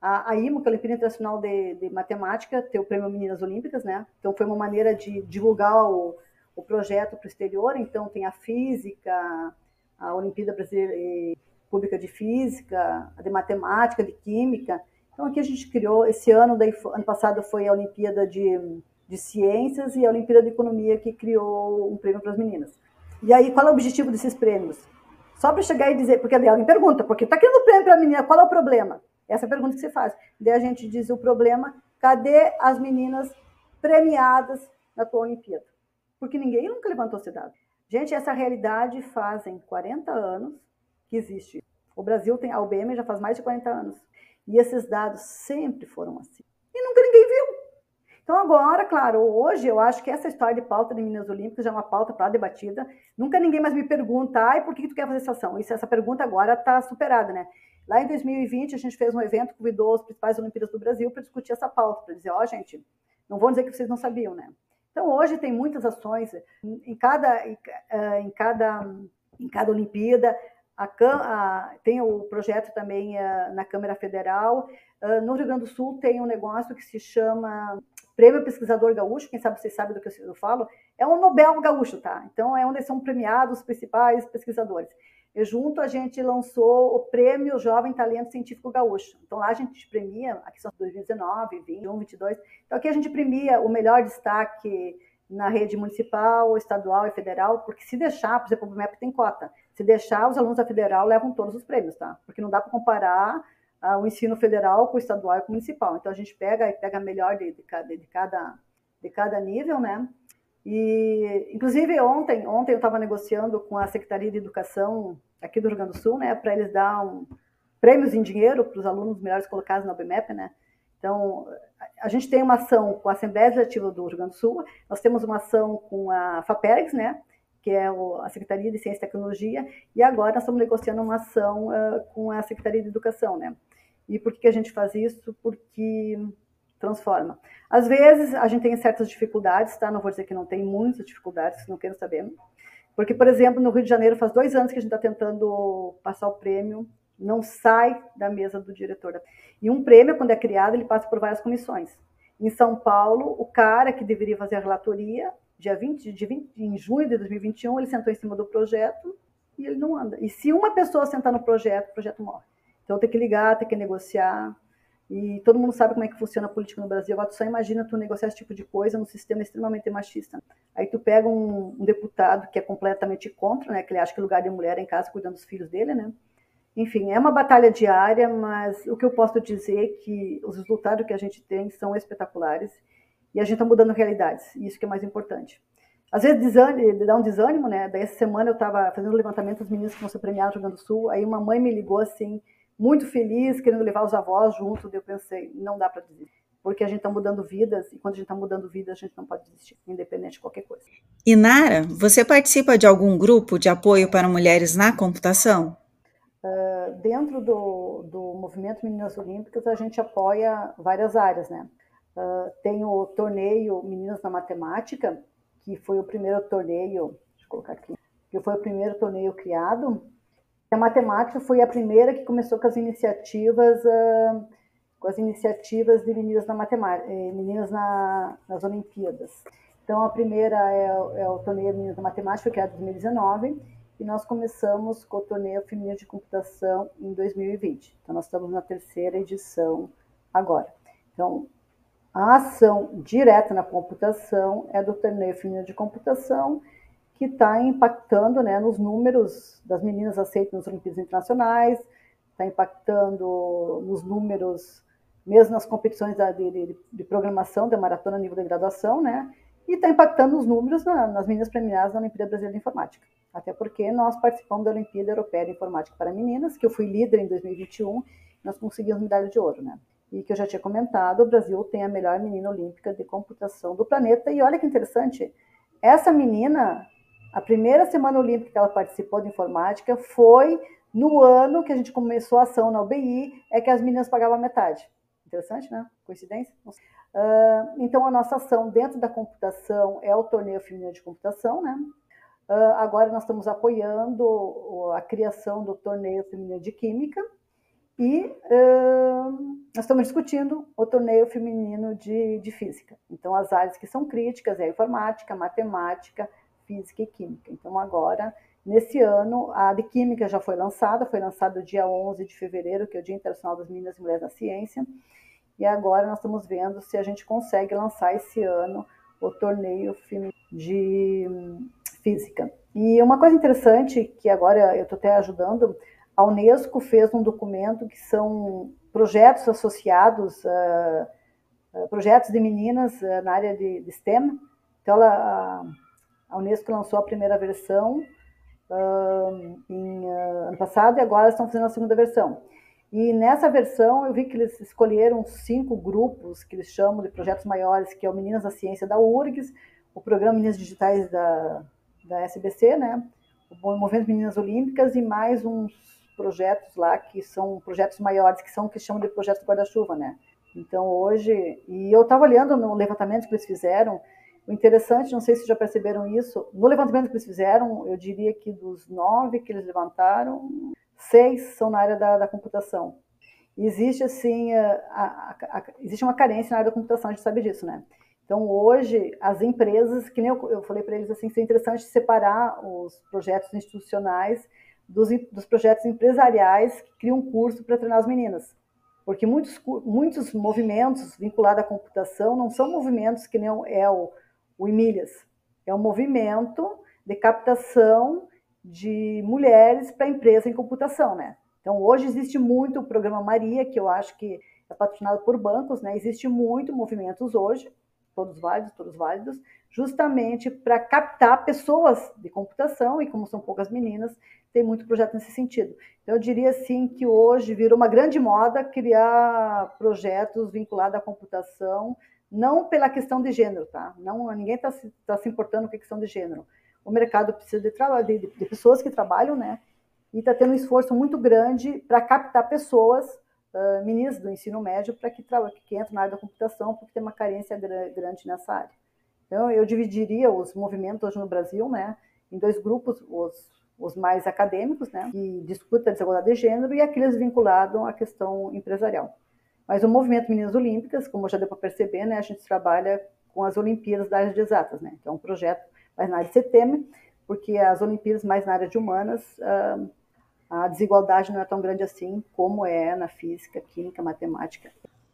a, a IMO, que é a Olimpíada Internacional de, de, Matemática, tem o prêmio Meninas Olímpicas, né? Então, foi uma maneira de divulgar o, o projeto para o exterior. Então, tem a física, a Olimpíada Brasileira Pública de Física, a de Matemática, de Química. Então, aqui a gente criou, esse ano, daí, ano passado foi a Olimpíada de, de Ciências e a Olimpíada de Economia, que criou um prêmio para as meninas. E aí, qual é o objetivo desses prêmios? Só para chegar e dizer, porque alguém pergunta, porque está querendo prêmio para a menina, qual é o problema? Essa é a pergunta que você faz. Daí a gente diz o problema, cadê as meninas premiadas na tua Olimpíada? Porque ninguém nunca levantou esse dado. Gente, essa realidade fazem 40 anos que existe. O Brasil tem, a UBM já faz mais de 40 anos. E esses dados sempre foram assim. E nunca ninguém viu. Então, agora, claro, hoje eu acho que essa história de pauta de Meninas Olímpicas já é uma pauta para debatida. Nunca ninguém mais me pergunta, ai, por que tu quer fazer essa ação? Isso, essa pergunta agora está superada, né? Lá em 2020, a gente fez um evento, convidou os principais Olimpíadas do Brasil para discutir essa pauta, para dizer, ó, oh, gente, não vou dizer que vocês não sabiam, né? Então, hoje tem muitas ações, em cada, em, cada, em cada Olimpíada, a, a, tem o projeto também a, eh, na Câmara Federal. Uh, no Rio Grande do Sul tem um negócio que se chama Prêmio Pesquisador Gaúcho, quem sabe vocês sabem do que eu falo, é um Nobel Gaúcho, tá? Então é onde são premiados os principais pesquisadores. E junto a gente lançou o Prêmio Jovem Talento Científico Gaúcho. Então lá a gente premia, aqui são 2019, 21, 22. Então aqui a gente premia o melhor destaque na rede municipal, estadual e federal, porque se deixar, por exemplo, o MEP tem cota. Se deixar, os alunos da federal levam todos os prêmios, tá? Porque não dá para comparar o ensino federal com o estadual e com o municipal. Então a gente pega e pega melhor de, de, cada, de, cada, de cada nível, né? E inclusive ontem, ontem eu estava negociando com a Secretaria de Educação aqui do Rio Grande do Sul, né, para eles dar um, prêmios em dinheiro para os alunos melhores colocados na OBMEP, né? Então, a gente tem uma ação com a Assembleia Legislativa do Rio Grande do Sul, nós temos uma ação com a FAPERGS, né, que é a Secretaria de Ciência e Tecnologia, e agora nós estamos negociando uma ação uh, com a Secretaria de Educação, né. E por que a gente faz isso? Porque transforma. Às vezes a gente tem certas dificuldades, tá? Não vou dizer que não tem muitas dificuldades, não quero saber. Porque, por exemplo, no Rio de Janeiro faz dois anos que a gente está tentando passar o prêmio, não sai da mesa do diretor. E um prêmio, quando é criado, ele passa por várias comissões. Em São Paulo, o cara que deveria fazer a relatoria, dia 20, de 20, em junho de 2021, ele sentou em cima do projeto e ele não anda. E se uma pessoa sentar no projeto, o projeto morre. Então tem que ligar, tem que negociar. E todo mundo sabe como é que funciona a política no Brasil. Agora tu só imagina tu negociar esse tipo de coisa num sistema extremamente machista. Aí tu pega um, um deputado que é completamente contra, né? Que ele acha que o lugar de mulher é em casa cuidando dos filhos dele, né? Enfim, é uma batalha diária, mas o que eu posso dizer é que os resultados que a gente tem são espetaculares e a gente está mudando realidades, e isso que é mais importante. Às vezes desânimo, dá um desânimo, né? Daí essa semana eu estava fazendo levantamento dos meninos que vão ser premiados no Rio Grande do Sul, aí uma mãe me ligou assim, muito feliz, querendo levar os avós junto, eu pensei, não dá para desistir. Porque a gente está mudando vidas, e quando a gente está mudando vidas, a gente não pode desistir, independente de qualquer coisa. E Nara, você participa de algum grupo de apoio para mulheres na computação? Uh, dentro do, do movimento Meninas Olímpicas, a gente apoia várias áreas, né? Uh, tem o torneio Meninas na Matemática, que foi o primeiro torneio, deixa eu colocar aqui, que foi o primeiro torneio criado. A matemática foi a primeira que começou com as iniciativas, com as iniciativas de meninas na matemática, eh, meninas na, nas Olimpíadas. Então a primeira é, é o torneio Meninas na Matemática, que é em 2019 e nós começamos com o torneio feminino de computação em 2020. Então, nós estamos na terceira edição agora. Então, a ação direta na computação é do torneio feminino de computação, que está impactando né, nos números das meninas aceitas nas Olimpíadas Internacionais, está impactando nos números, mesmo nas competições de, de, de programação da maratona nível de graduação, né? E está impactando os números na, nas meninas premiadas na Olimpíada Brasileira de Informática. Até porque nós participamos da Olimpíada Europeia de Informática para Meninas, que eu fui líder em 2021, nós conseguimos medalha de ouro, né? E que eu já tinha comentado, o Brasil tem a melhor menina olímpica de computação do planeta. E olha que interessante, essa menina, a primeira semana olímpica que ela participou de informática foi no ano que a gente começou a ação na UBI, é que as meninas pagavam a metade. Interessante, né? Coincidência? Uh, então, a nossa ação dentro da computação é o torneio feminino de computação, né? Uh, agora nós estamos apoiando a criação do torneio feminino de química e uh, nós estamos discutindo o torneio feminino de, de física. Então, as áreas que são críticas é a informática, matemática, física e química. Então, agora, nesse ano, a de química já foi lançada, foi lançada dia 11 de fevereiro, que é o Dia Internacional das Meninas e Mulheres na Ciência, e agora nós estamos vendo se a gente consegue lançar esse ano o torneio de física. E uma coisa interessante, que agora eu estou até ajudando, a Unesco fez um documento que são projetos associados, uh, uh, projetos de meninas uh, na área de, STEM. Então, ela, a Unesco lançou a primeira versão em, ano passado e agora estão fazendo a segunda versão. E nessa versão eu vi que eles escolheram cinco grupos que eles chamam de projetos maiores, que é o Meninas da Ciência da URGS, o Programa Meninas Digitais da, da SBC, né? O Movimento Meninas Olímpicas e mais uns projetos lá que são projetos maiores, que são que chamam de projetos guarda-chuva, né? Então hoje, e eu estava olhando no levantamento que eles fizeram, o interessante, não sei se já perceberam isso, no levantamento que eles fizeram, eu diria que dos nove que eles levantaram, seis são na área da, da computação. E existe assim, a, a, a, existe uma carência na área da computação, a gente sabe disso, né? Então, hoje, as empresas, que nem eu, eu falei para eles, assim, é interessante separar os projetos institucionais dos, dos projetos empresariais que criam um curso para treinar as meninas. Porque muitos, muitos movimentos vinculados à computação não são movimentos que nem é o, o Emílias. É um movimento de captação de mulheres para empresa em computação, né? Então, hoje existe muito o programa Maria, que eu acho que é patrocinado por bancos, né? Existe muito movimentos hoje, todos válidos, todos válidos, justamente para captar pessoas de computação, e como são poucas meninas, tem muito projeto nesse sentido. Então, eu diria assim que hoje virou uma grande moda criar projetos vinculados à computação, não pela questão de gênero, tá? Não, ninguém está se, tá se importando com a questão de gênero. O mercado precisa de, de, de pessoas que trabalham, né? E está tendo um esforço muito grande para captar pessoas uh, meninas do ensino médio para que, que entrem na área da computação, porque tem uma carência grande nessa área. Então, eu dividiria os movimentos hoje no Brasil, né, em dois grupos, os, os mais acadêmicos, né, que discutem a desigualdade de gênero, e aqueles vinculados à questão empresarial. Mas o movimento Meninas Olímpicas, como já deu para perceber, né, a gente trabalha com as Olimpíadas da área de exatas, né, que é um projeto mais na área de CETEM, porque as Olimpíadas mais na área de humanas, uh, a desigualdade não é tão grande assim como é na física, química, matemática.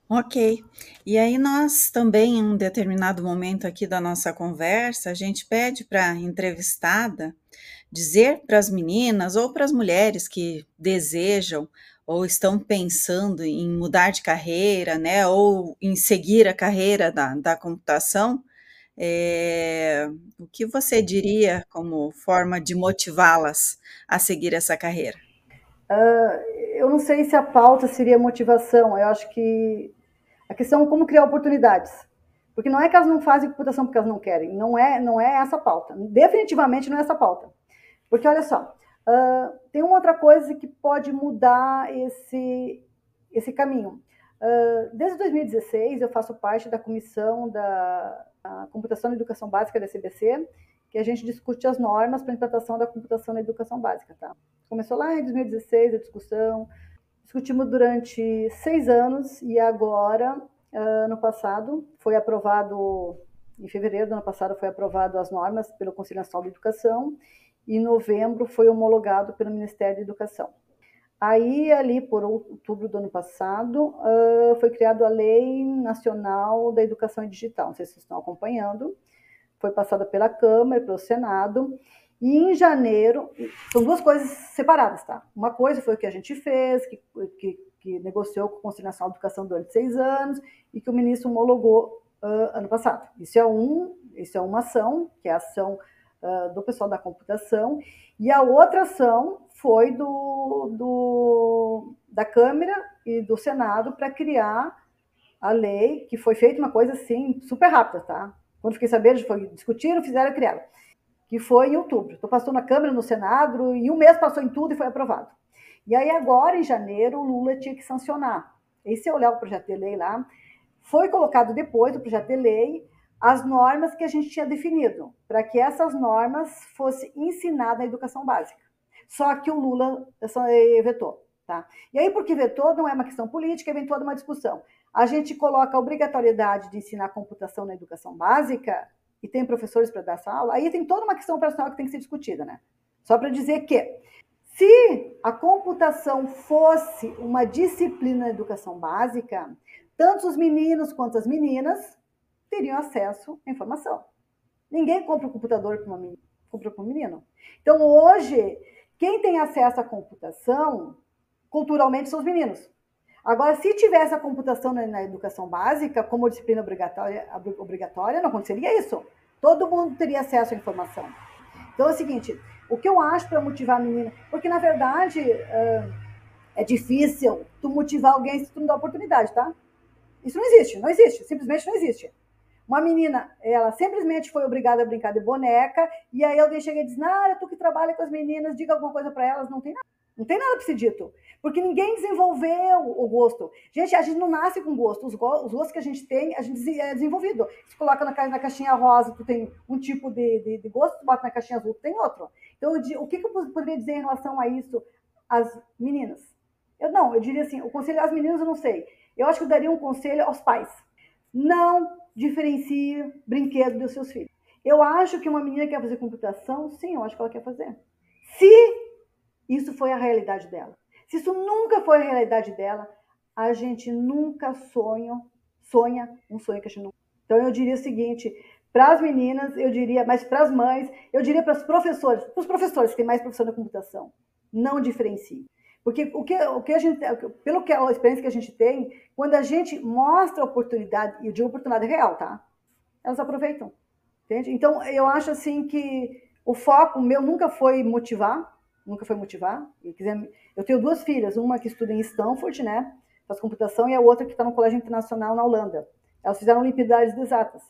Ok. E aí nós também, em um determinado momento aqui da nossa conversa, a gente pede para a entrevistada dizer para as meninas ou para as mulheres que desejam ou estão pensando em mudar de carreira, né, ou em seguir a carreira da, da computação, é, o que você diria como forma de motivá-las a seguir essa carreira? Uh, eu não sei se a pauta seria motivação, eu acho que a questão é como criar oportunidades. Porque não é que elas não fazem computação porque elas não querem, não é, não é essa pauta. Definitivamente não é essa pauta. Porque olha só, Uh, tem uma outra coisa que pode mudar esse, esse caminho. Uh, desde 2016, eu faço parte da comissão da computação na educação básica da CBC, que a gente discute as normas para a implantação da computação na educação básica. Tá? Começou lá em 2016 a discussão, discutimos durante seis anos e agora, uh, no passado, foi aprovado, em fevereiro do ano passado, foi aprovado as normas pelo Conselho Nacional de Educação e em novembro foi homologado pelo Ministério da Educação. Aí, ali por outubro do ano passado, foi criada a Lei Nacional da Educação Digital. Não sei se vocês estão acompanhando. Foi passada pela Câmara, pelo Senado. E em janeiro, são duas coisas separadas, tá? Uma coisa foi o que a gente fez, que, que, que negociou com o Conselho Nacional de Educação durante seis anos e que o ministro homologou uh, ano passado. Isso é, um, isso é uma ação, que é a ação uh, do pessoal da computação, e a outra ação foi do, do da Câmara e do Senado para criar a lei, que foi feita uma coisa assim, super rápida, tá? Quando fiquei sabendo, foi, discutiram, fizeram, criaram. Que foi em outubro. Então, passou na Câmara, no Senado, e um mês passou em tudo e foi aprovado. E aí, agora, em janeiro, o Lula tinha que sancionar. E se eu olhar o projeto de lei lá, foi colocado depois do projeto de lei as normas que a gente tinha definido, para que essas normas fossem ensinadas na educação básica. Só que o Lula vetou. Tá? E aí, porque vetou, não é uma questão política, vem toda uma discussão. A gente coloca a obrigatoriedade de ensinar computação na educação básica e tem professores para dar essa aula, aí tem toda uma questão operacional que tem que ser discutida, né? Só para dizer que, se a computação fosse uma disciplina na educação básica, tanto os meninos quanto as meninas teriam acesso à informação. Ninguém compra um computador para uma menina, compra para um menino. Então, hoje, quem tem acesso à computação, culturalmente, são os meninos. Agora, se tivesse a computação na, na educação básica, como disciplina obrigatória, obrigatória, não aconteceria isso. Todo mundo teria acesso à informação. Então, é o seguinte, o que eu acho para motivar a menina... Porque, na verdade, é difícil tu motivar alguém se tu não dá oportunidade, tá? Isso não existe, não existe, simplesmente não existe. Uma menina, ela simplesmente foi obrigada a brincar de boneca, e aí alguém chega e diz: Nara, tu que trabalha com as meninas, diga alguma coisa para elas. Não tem nada. Não tem nada para ser dito. Porque ninguém desenvolveu o gosto. Gente, a gente não nasce com gosto. Os, gostos que a gente tem, a gente é desenvolvido. Se coloca na, na caixinha rosa, tu tem um tipo de, de, de gosto, tu bota na caixinha azul, tu tem outro. Então, o que, que eu poderia dizer em relação a isso às meninas? Eu não, eu diria assim, o conselho às meninas eu não sei. Eu acho que eu daria um conselho aos pais. Não diferencie brinquedo dos seus filhos. Eu acho que uma menina quer fazer computação, sim, eu acho que ela quer fazer. Se isso foi a realidade dela. Se isso nunca foi a realidade dela, a gente nunca sonha, sonha um sonho que a gente não. Então eu diria o seguinte, para as meninas, eu diria, mas para as mães, eu diria para os professores, para os professores que têm mais profissão da computação, não diferencie. Porque o que, o que a gente, pelo que a experiência que a gente tem, quando a gente mostra a oportunidade, e eu digo oportunidade real, tá? Elas aproveitam. Entende? Então, eu acho assim que o foco meu nunca foi motivar, nunca foi motivar. Eu tenho duas filhas, uma que estuda em Stanford, né? Faz computação, e a outra que está no Colégio Internacional na Holanda. Elas fizeram Olimpíadas exatas.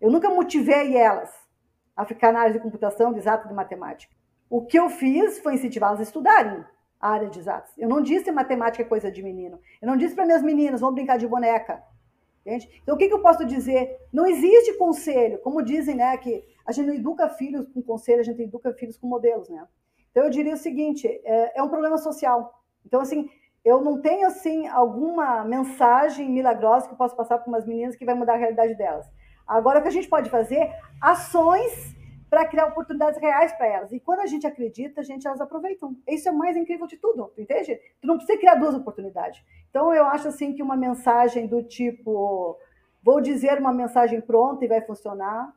Eu nunca motivei elas a ficar na área de computação, de exata de matemática. O que eu fiz foi incentivá-las a estudarem área de exatas. Eu não disse matemática é coisa de menino. Eu não disse para minhas meninas, vamos brincar de boneca. Entende? Então, o que, que, eu posso dizer? Não existe conselho, como dizem, né, que a gente não educa filhos com conselho, a gente educa filhos com modelos, né? Então, eu diria o seguinte, é, é um problema social. Então, assim, eu não tenho, assim, alguma mensagem milagrosa que eu posso passar para umas meninas que vai mudar a realidade delas. Agora, o que a gente pode fazer? Ações para criar oportunidades reais para elas. E quando a gente acredita, a gente elas aproveitam. Isso é o mais incrível de tudo, tu entende? Tu não precisa criar duas oportunidades. Então eu acho assim que uma mensagem do tipo vou dizer uma mensagem pronta e vai funcionar,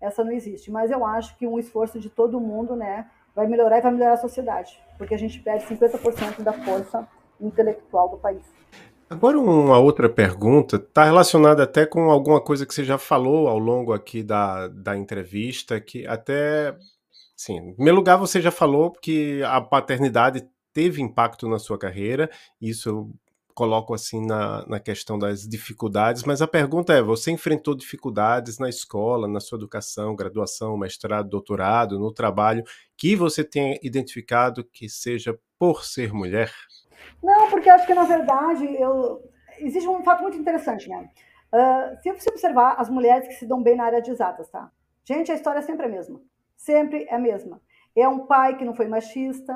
essa não existe. Mas eu acho que um esforço de todo mundo, né, vai melhorar e vai melhorar a sociedade, porque a gente perde 50% da força intelectual do país. Agora uma outra pergunta, está relacionada até com alguma coisa que você já falou ao longo aqui da, da entrevista, que até, sim, em primeiro lugar você já falou que a paternidade teve impacto na sua carreira, isso eu coloco assim na, na questão das dificuldades, mas a pergunta é, você enfrentou dificuldades na escola, na sua educação, graduação, mestrado, doutorado, no trabalho, que você tenha identificado que seja por ser mulher? Não, porque acho que, na verdade, eu... existe um fato muito interessante, né? Uh, se você observar as mulheres que se dão bem na área de exatas, tá? Gente, a história é sempre a mesma. Sempre é a mesma. É um pai que não foi machista,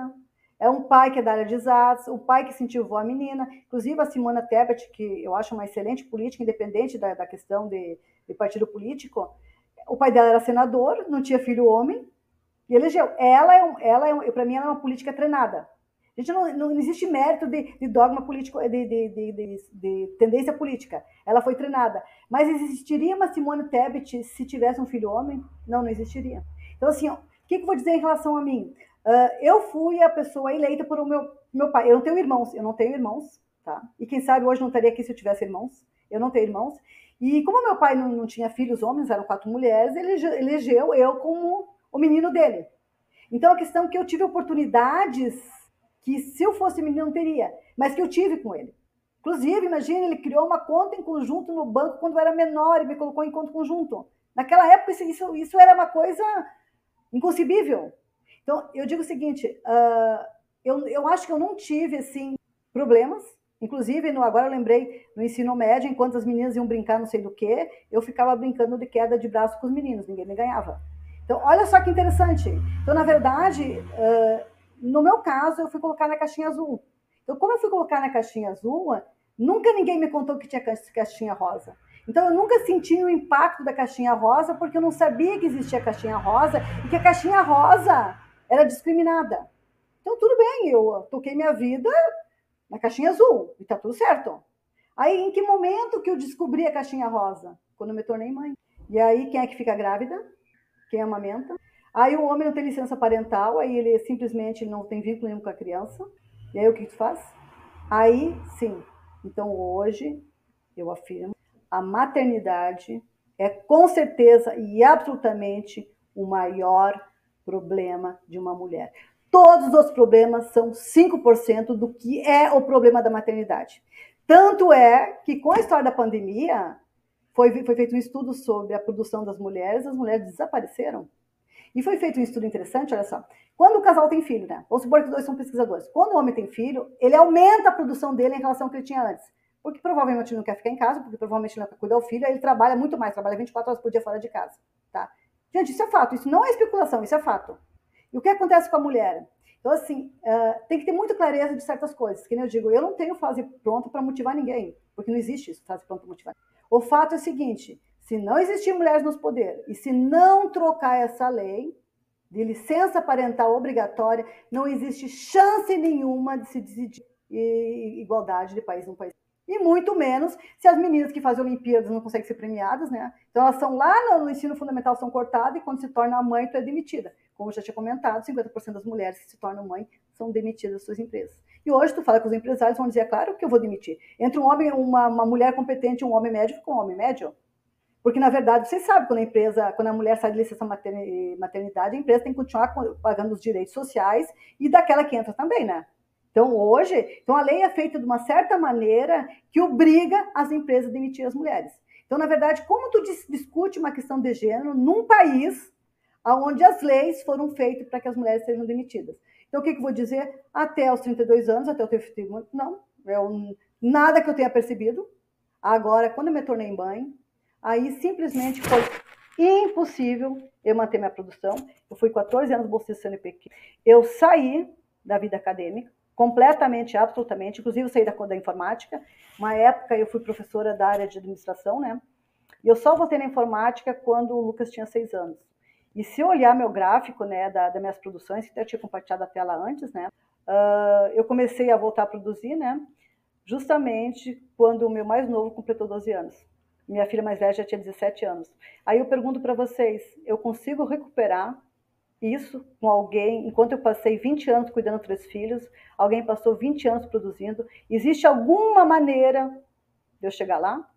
é um pai que é da área de exatas, o pai que incentivou a menina. Inclusive, a Simona Tebet, que eu acho uma excelente política, independente da, da questão de, de partido político, o pai dela era senador, não tinha filho homem, e elegeu. Ela, é, um, ela é, para mim, ela é uma política treinada. Gente não, não existe mérito de, de dogma político, de, de, de, de, tendência política. Ela foi treinada. Mas existiria uma Simone Tebet se tivesse um filho homem? Não, não existiria. Então, assim, o que, que eu vou dizer em relação a mim? Uh, eu fui a pessoa eleita por o meu, meu pai. Eu não tenho irmãos, eu não tenho irmãos, tá? E quem sabe hoje não estaria aqui se eu tivesse irmãos. Eu não tenho irmãos. E como meu pai não, não tinha filhos homens, eram quatro mulheres, ele elegeu eu como o menino dele. Então, a questão é que eu tive oportunidades que se eu fosse menino não teria, mas que eu tive com ele. Inclusive, imagine, ele criou uma conta em conjunto no banco quando eu era menor e me colocou em conta conjunto. Naquela época, isso, isso, isso era uma coisa inconcebível. Então, eu digo o seguinte, uh, eu, eu acho que eu não tive, assim, problemas. Inclusive, no, agora eu lembrei, no ensino médio, enquanto as meninas iam brincar não sei do que, eu ficava brincando de queda de braço com os meninos, ninguém me ganhava. Então, olha só que interessante. Então, na verdade, uh, no meu caso, eu fui colocar na caixinha azul. Então, como eu fui colocar na caixinha azul, nunca ninguém me contou que tinha caixinha rosa. Então, eu nunca senti o impacto da caixinha rosa, porque eu não sabia que existia caixinha rosa e que a caixinha rosa era discriminada. Então, tudo bem, eu toquei minha vida na caixinha azul e tá tudo certo. Aí, em que momento que eu descobri a caixinha rosa? Quando eu me tornei mãe. E aí, quem é que fica grávida? Quem amamenta? Aí o homem não tem licença parental, aí ele simplesmente não tem vínculo nenhum com a criança. E aí o que tu faz? Aí sim. Então hoje eu afirmo, a maternidade é com certeza e absolutamente o maior problema de uma mulher. Todos os problemas são 5% do que é o problema da maternidade. Tanto é que com a história da pandemia, foi, foi feito um estudo sobre a produção das mulheres, as mulheres desapareceram. E foi feito um estudo interessante, olha só. Quando o casal tem filho, né? Vamos supor que dois são pesquisadores. Quando o homem tem filho, ele aumenta a produção dele em relação ao que ele tinha antes. Porque provavelmente não quer ficar em casa, porque provavelmente não quer cuidar do filho, aí ele trabalha muito mais, trabalha 24 horas por dia fora de casa, tá? Gente, isso é fato, isso não é especulação, isso é fato. E o que acontece com a mulher? Então, assim, uh, tem que ter muita clareza de certas coisas. Que nem eu digo, eu não tenho frase pronta para motivar ninguém, porque não existe isso, frase pronta para motivar. O fato é o seguinte: se não existir mulheres nos poderes e se não trocar essa lei de licença parental obrigatória, não existe chance nenhuma de se decidir igualdade de país em país. E muito menos se as meninas que fazem Olimpíadas não conseguem ser premiadas, né? Então elas são lá no ensino fundamental, são cortadas e quando se torna mãe, tu é demitida. Como eu já tinha comentado, 50% das mulheres que se tornam mãe são demitidas das suas empresas. E hoje tu fala com os empresários, vão dizer, é claro que eu vou demitir. Entre um homem, uma, uma mulher competente e um homem médio, com um homem médio, porque, na verdade, vocês sabem, quando a empresa, quando a mulher sai de licença maternidade, a empresa tem que continuar pagando os direitos sociais e daquela que entra também, né? Então, hoje, então a lei é feita de uma certa maneira que obriga as empresas a demitir as mulheres. Então, na verdade, como tu discute uma questão de gênero num país onde as leis foram feitas para que as mulheres sejam demitidas? Então, o que, que eu vou dizer? Até os 32 anos, até o filho, não, eu, nada que eu tenha percebido, Agora, quando eu me tornei mãe, aí simplesmente foi impossível eu manter minha produção. Eu fui 14 anos bolsista CNPq. Eu saí da vida acadêmica, completamente, absolutamente, inclusive eu saí da, da informática. Uma época eu fui professora da área de administração, né? E eu só voltei na informática quando o Lucas tinha seis anos. E se eu olhar meu gráfico, né, da, das minhas produções, que eu tinha compartilhado a tela antes, né? Uh, eu comecei a voltar a produzir, né? Justamente quando o meu mais novo completou 12 anos. Minha filha mais velha já tinha 17 anos. Aí eu pergunto para vocês, eu consigo recuperar isso com alguém, enquanto eu passei 20 anos cuidando de três filhos, alguém passou 20 anos produzindo, existe alguma maneira de eu chegar lá?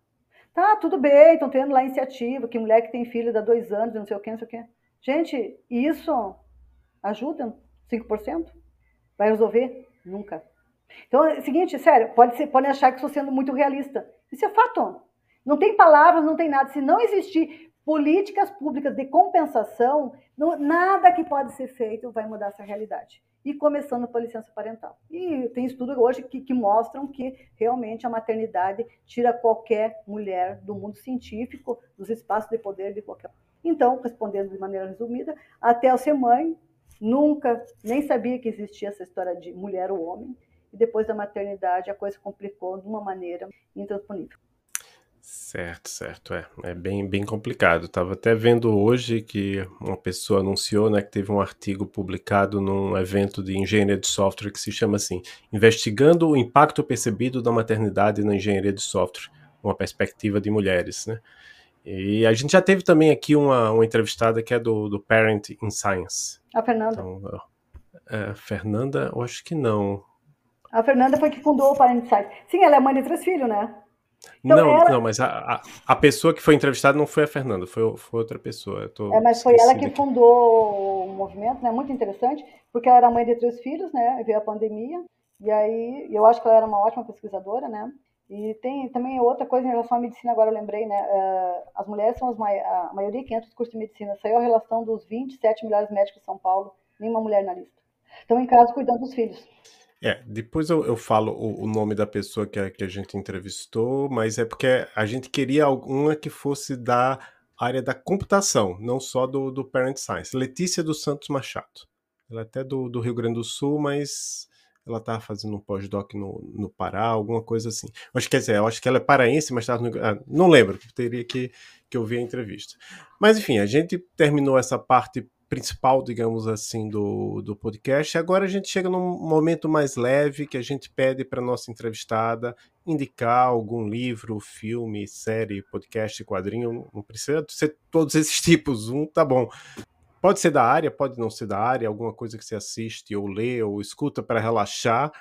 Tá, tudo bem, estão tendo lá iniciativa, que mulher que tem filho dá dois anos, não sei o que, não sei o que. Gente, isso ajuda 5%? Vai resolver? Nunca. Então, é o seguinte, sério, pode ser, podem achar que estou sendo muito realista. Isso é fato. Não tem palavras, não tem nada. Se não existir políticas públicas de compensação, não, nada que pode ser feito vai mudar essa realidade. E começando pela licença parental. E tem estudos hoje que, que mostram que realmente a maternidade tira qualquer mulher do mundo científico, dos espaços de poder de qualquer. Então, respondendo de maneira resumida, até eu ser mãe, nunca nem sabia que existia essa história de mulher ou homem. E depois da maternidade, a coisa complicou de uma maneira intransponível. Certo, certo, é, é bem, bem complicado. Estava até vendo hoje que uma pessoa anunciou, né, que teve um artigo publicado num evento de engenharia de software que se chama assim, investigando o impacto percebido da maternidade na engenharia de software, uma perspectiva de mulheres, né? E a gente já teve também aqui uma, uma entrevistada que é do, do Parent in Science. A Fernanda. Então, é, Fernanda, eu acho que não. A Fernanda foi que fundou o Parent in Science. Sim, ela é mãe de três filhos, né? Então, não, ela... não, mas a, a, a, pessoa que foi entrevistada não foi a Fernanda, foi, foi outra pessoa. é, mas foi ela que aqui. fundou o movimento, né? Muito interessante, porque ela era mãe de três filhos, né? Veio a pandemia, e aí eu acho que ela era uma ótima pesquisadora, né? E tem também outra coisa em relação à medicina, agora eu lembrei, né? Uh, as mulheres são as a maioria que entra no curso de medicina. Saiu a relação dos 27 melhores médicos de São Paulo, nenhuma mulher na lista. Estão em casa cuidando dos filhos. É, depois eu, eu falo o, o, nome da pessoa que a, que a gente entrevistou, mas é porque a gente queria alguma que fosse da área da computação, não só do, do Parent Science. Letícia dos Santos Machado. Ela é até do, do Rio Grande do Sul, mas ela estava fazendo um pós-doc no, no Pará, alguma coisa assim. Acho que quer dizer, eu acho que ela é paraense, mas estava no, ah, não lembro, teria que, que ouvir a entrevista. Mas enfim, a gente terminou essa parte principal, digamos assim, do, do podcast. Agora a gente chega num momento mais leve que a gente pede para nossa entrevistada indicar algum livro, filme, série, podcast, quadrinho. Não precisa ser todos esses tipos, um tá bom. Pode ser da área, pode não ser da área, alguma coisa que você assiste ou lê ou escuta para relaxar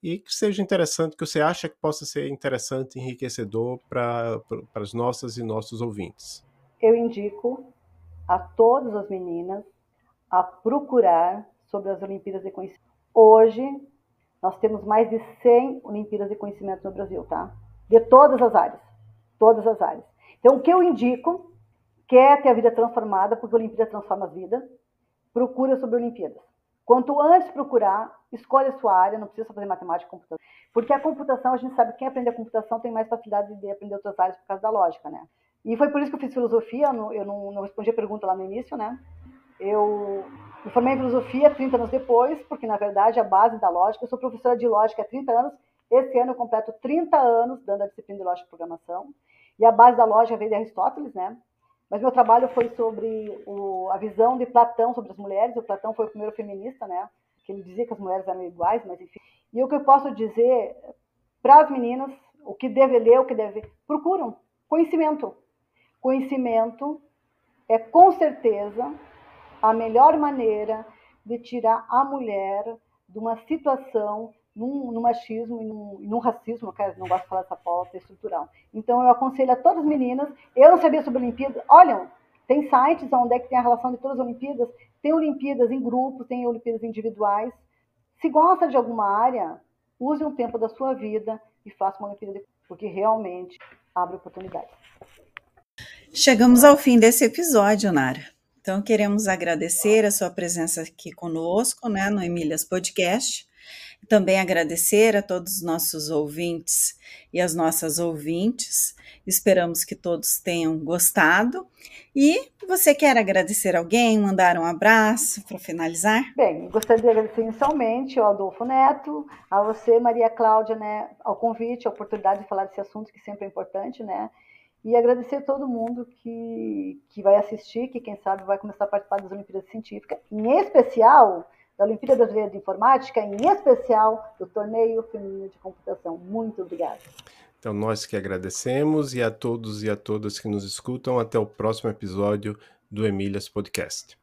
e que seja interessante, que você acha que possa ser interessante, enriquecedor para as nossas e nossos ouvintes. Eu indico a todas as meninas a procurar sobre as Olimpíadas de Conhecimento. Hoje, nós temos mais de 100 Olimpíadas de Conhecimento no Brasil, tá? De todas as áreas. Todas as áreas. Então, o que eu indico, quer ter a vida transformada, porque a Olimpíada transforma as vidas, procura sobre Olimpíadas. Quanto antes procurar, escolhe a sua área, não precisa fazer matemática e computação. Porque a computação, a gente sabe que quem aprende a computação tem mais facilidade de aprender outras áreas por causa da lógica, né? E foi por isso que eu fiz filosofia, eu não, não respondi a pergunta lá no início, né? Eu me formei em filosofia 30 anos depois, porque na verdade a base da lógica, eu sou professora de lógica há 30 anos, esse ano eu completo 30 anos dando a disciplina de lógica e programação, e a base da lógica veio de Aristóteles, né? Mas meu trabalho foi sobre o, a visão de Platão sobre as mulheres, o Platão foi o primeiro feminista, né? Que ele dizia que as mulheres eram iguais, mas enfim. E o que eu posso dizer para as meninas, o que deve ler, o que deve... Procuram conhecimento. Conhecimento é, com certeza, a melhor maneira de tirar a mulher de uma situação num, num machismo e num, num, racismo, que não gosto de falar essa pauta estrutural. Então, eu aconselho a todas as meninas, eu não sabia sobre Olimpíadas, olham, tem sites onde é que tem a relação de todas as Olimpíadas, tem Olimpíadas em grupos, tem Olimpíadas individuais. Se gosta de alguma área, use um tempo da sua vida e faça uma Olimpíada, porque realmente abre oportunidades. Chegamos ao fim desse episódio, Nara. Então, queremos agradecer a sua presença aqui conosco, né, no Emílias Podcast. Também agradecer a todos os nossos ouvintes e as nossas ouvintes. Esperamos que todos tenham gostado. E você quer agradecer alguém, mandar um abraço para finalizar? Bem, gostaria de agradecer inicialmente ao Adolfo Neto, a você, Maria Cláudia, né, ao convite, a oportunidade de falar desse assunto que sempre é importante, né? E agradecer a todo mundo que, que vai assistir, que quem sabe vai começar a participar das Olimpíadas Científicas, em especial da Olimpíada Brasileira de Informática, em especial do Torneio Feminino de Computação. Muito obrigada. Então, nós que agradecemos e a todos e a todas que nos escutam. Até o próximo episódio do Emílias Podcast.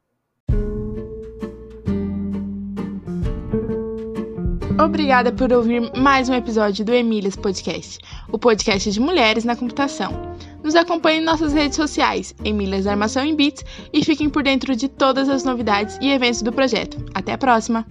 Obrigada por ouvir mais um episódio do Emílias Podcast, o podcast de mulheres na computação. Nos acompanhe em nossas redes sociais, Emílias Armação em Bits, e fiquem por dentro de todas as novidades e eventos do projeto. Até a próxima!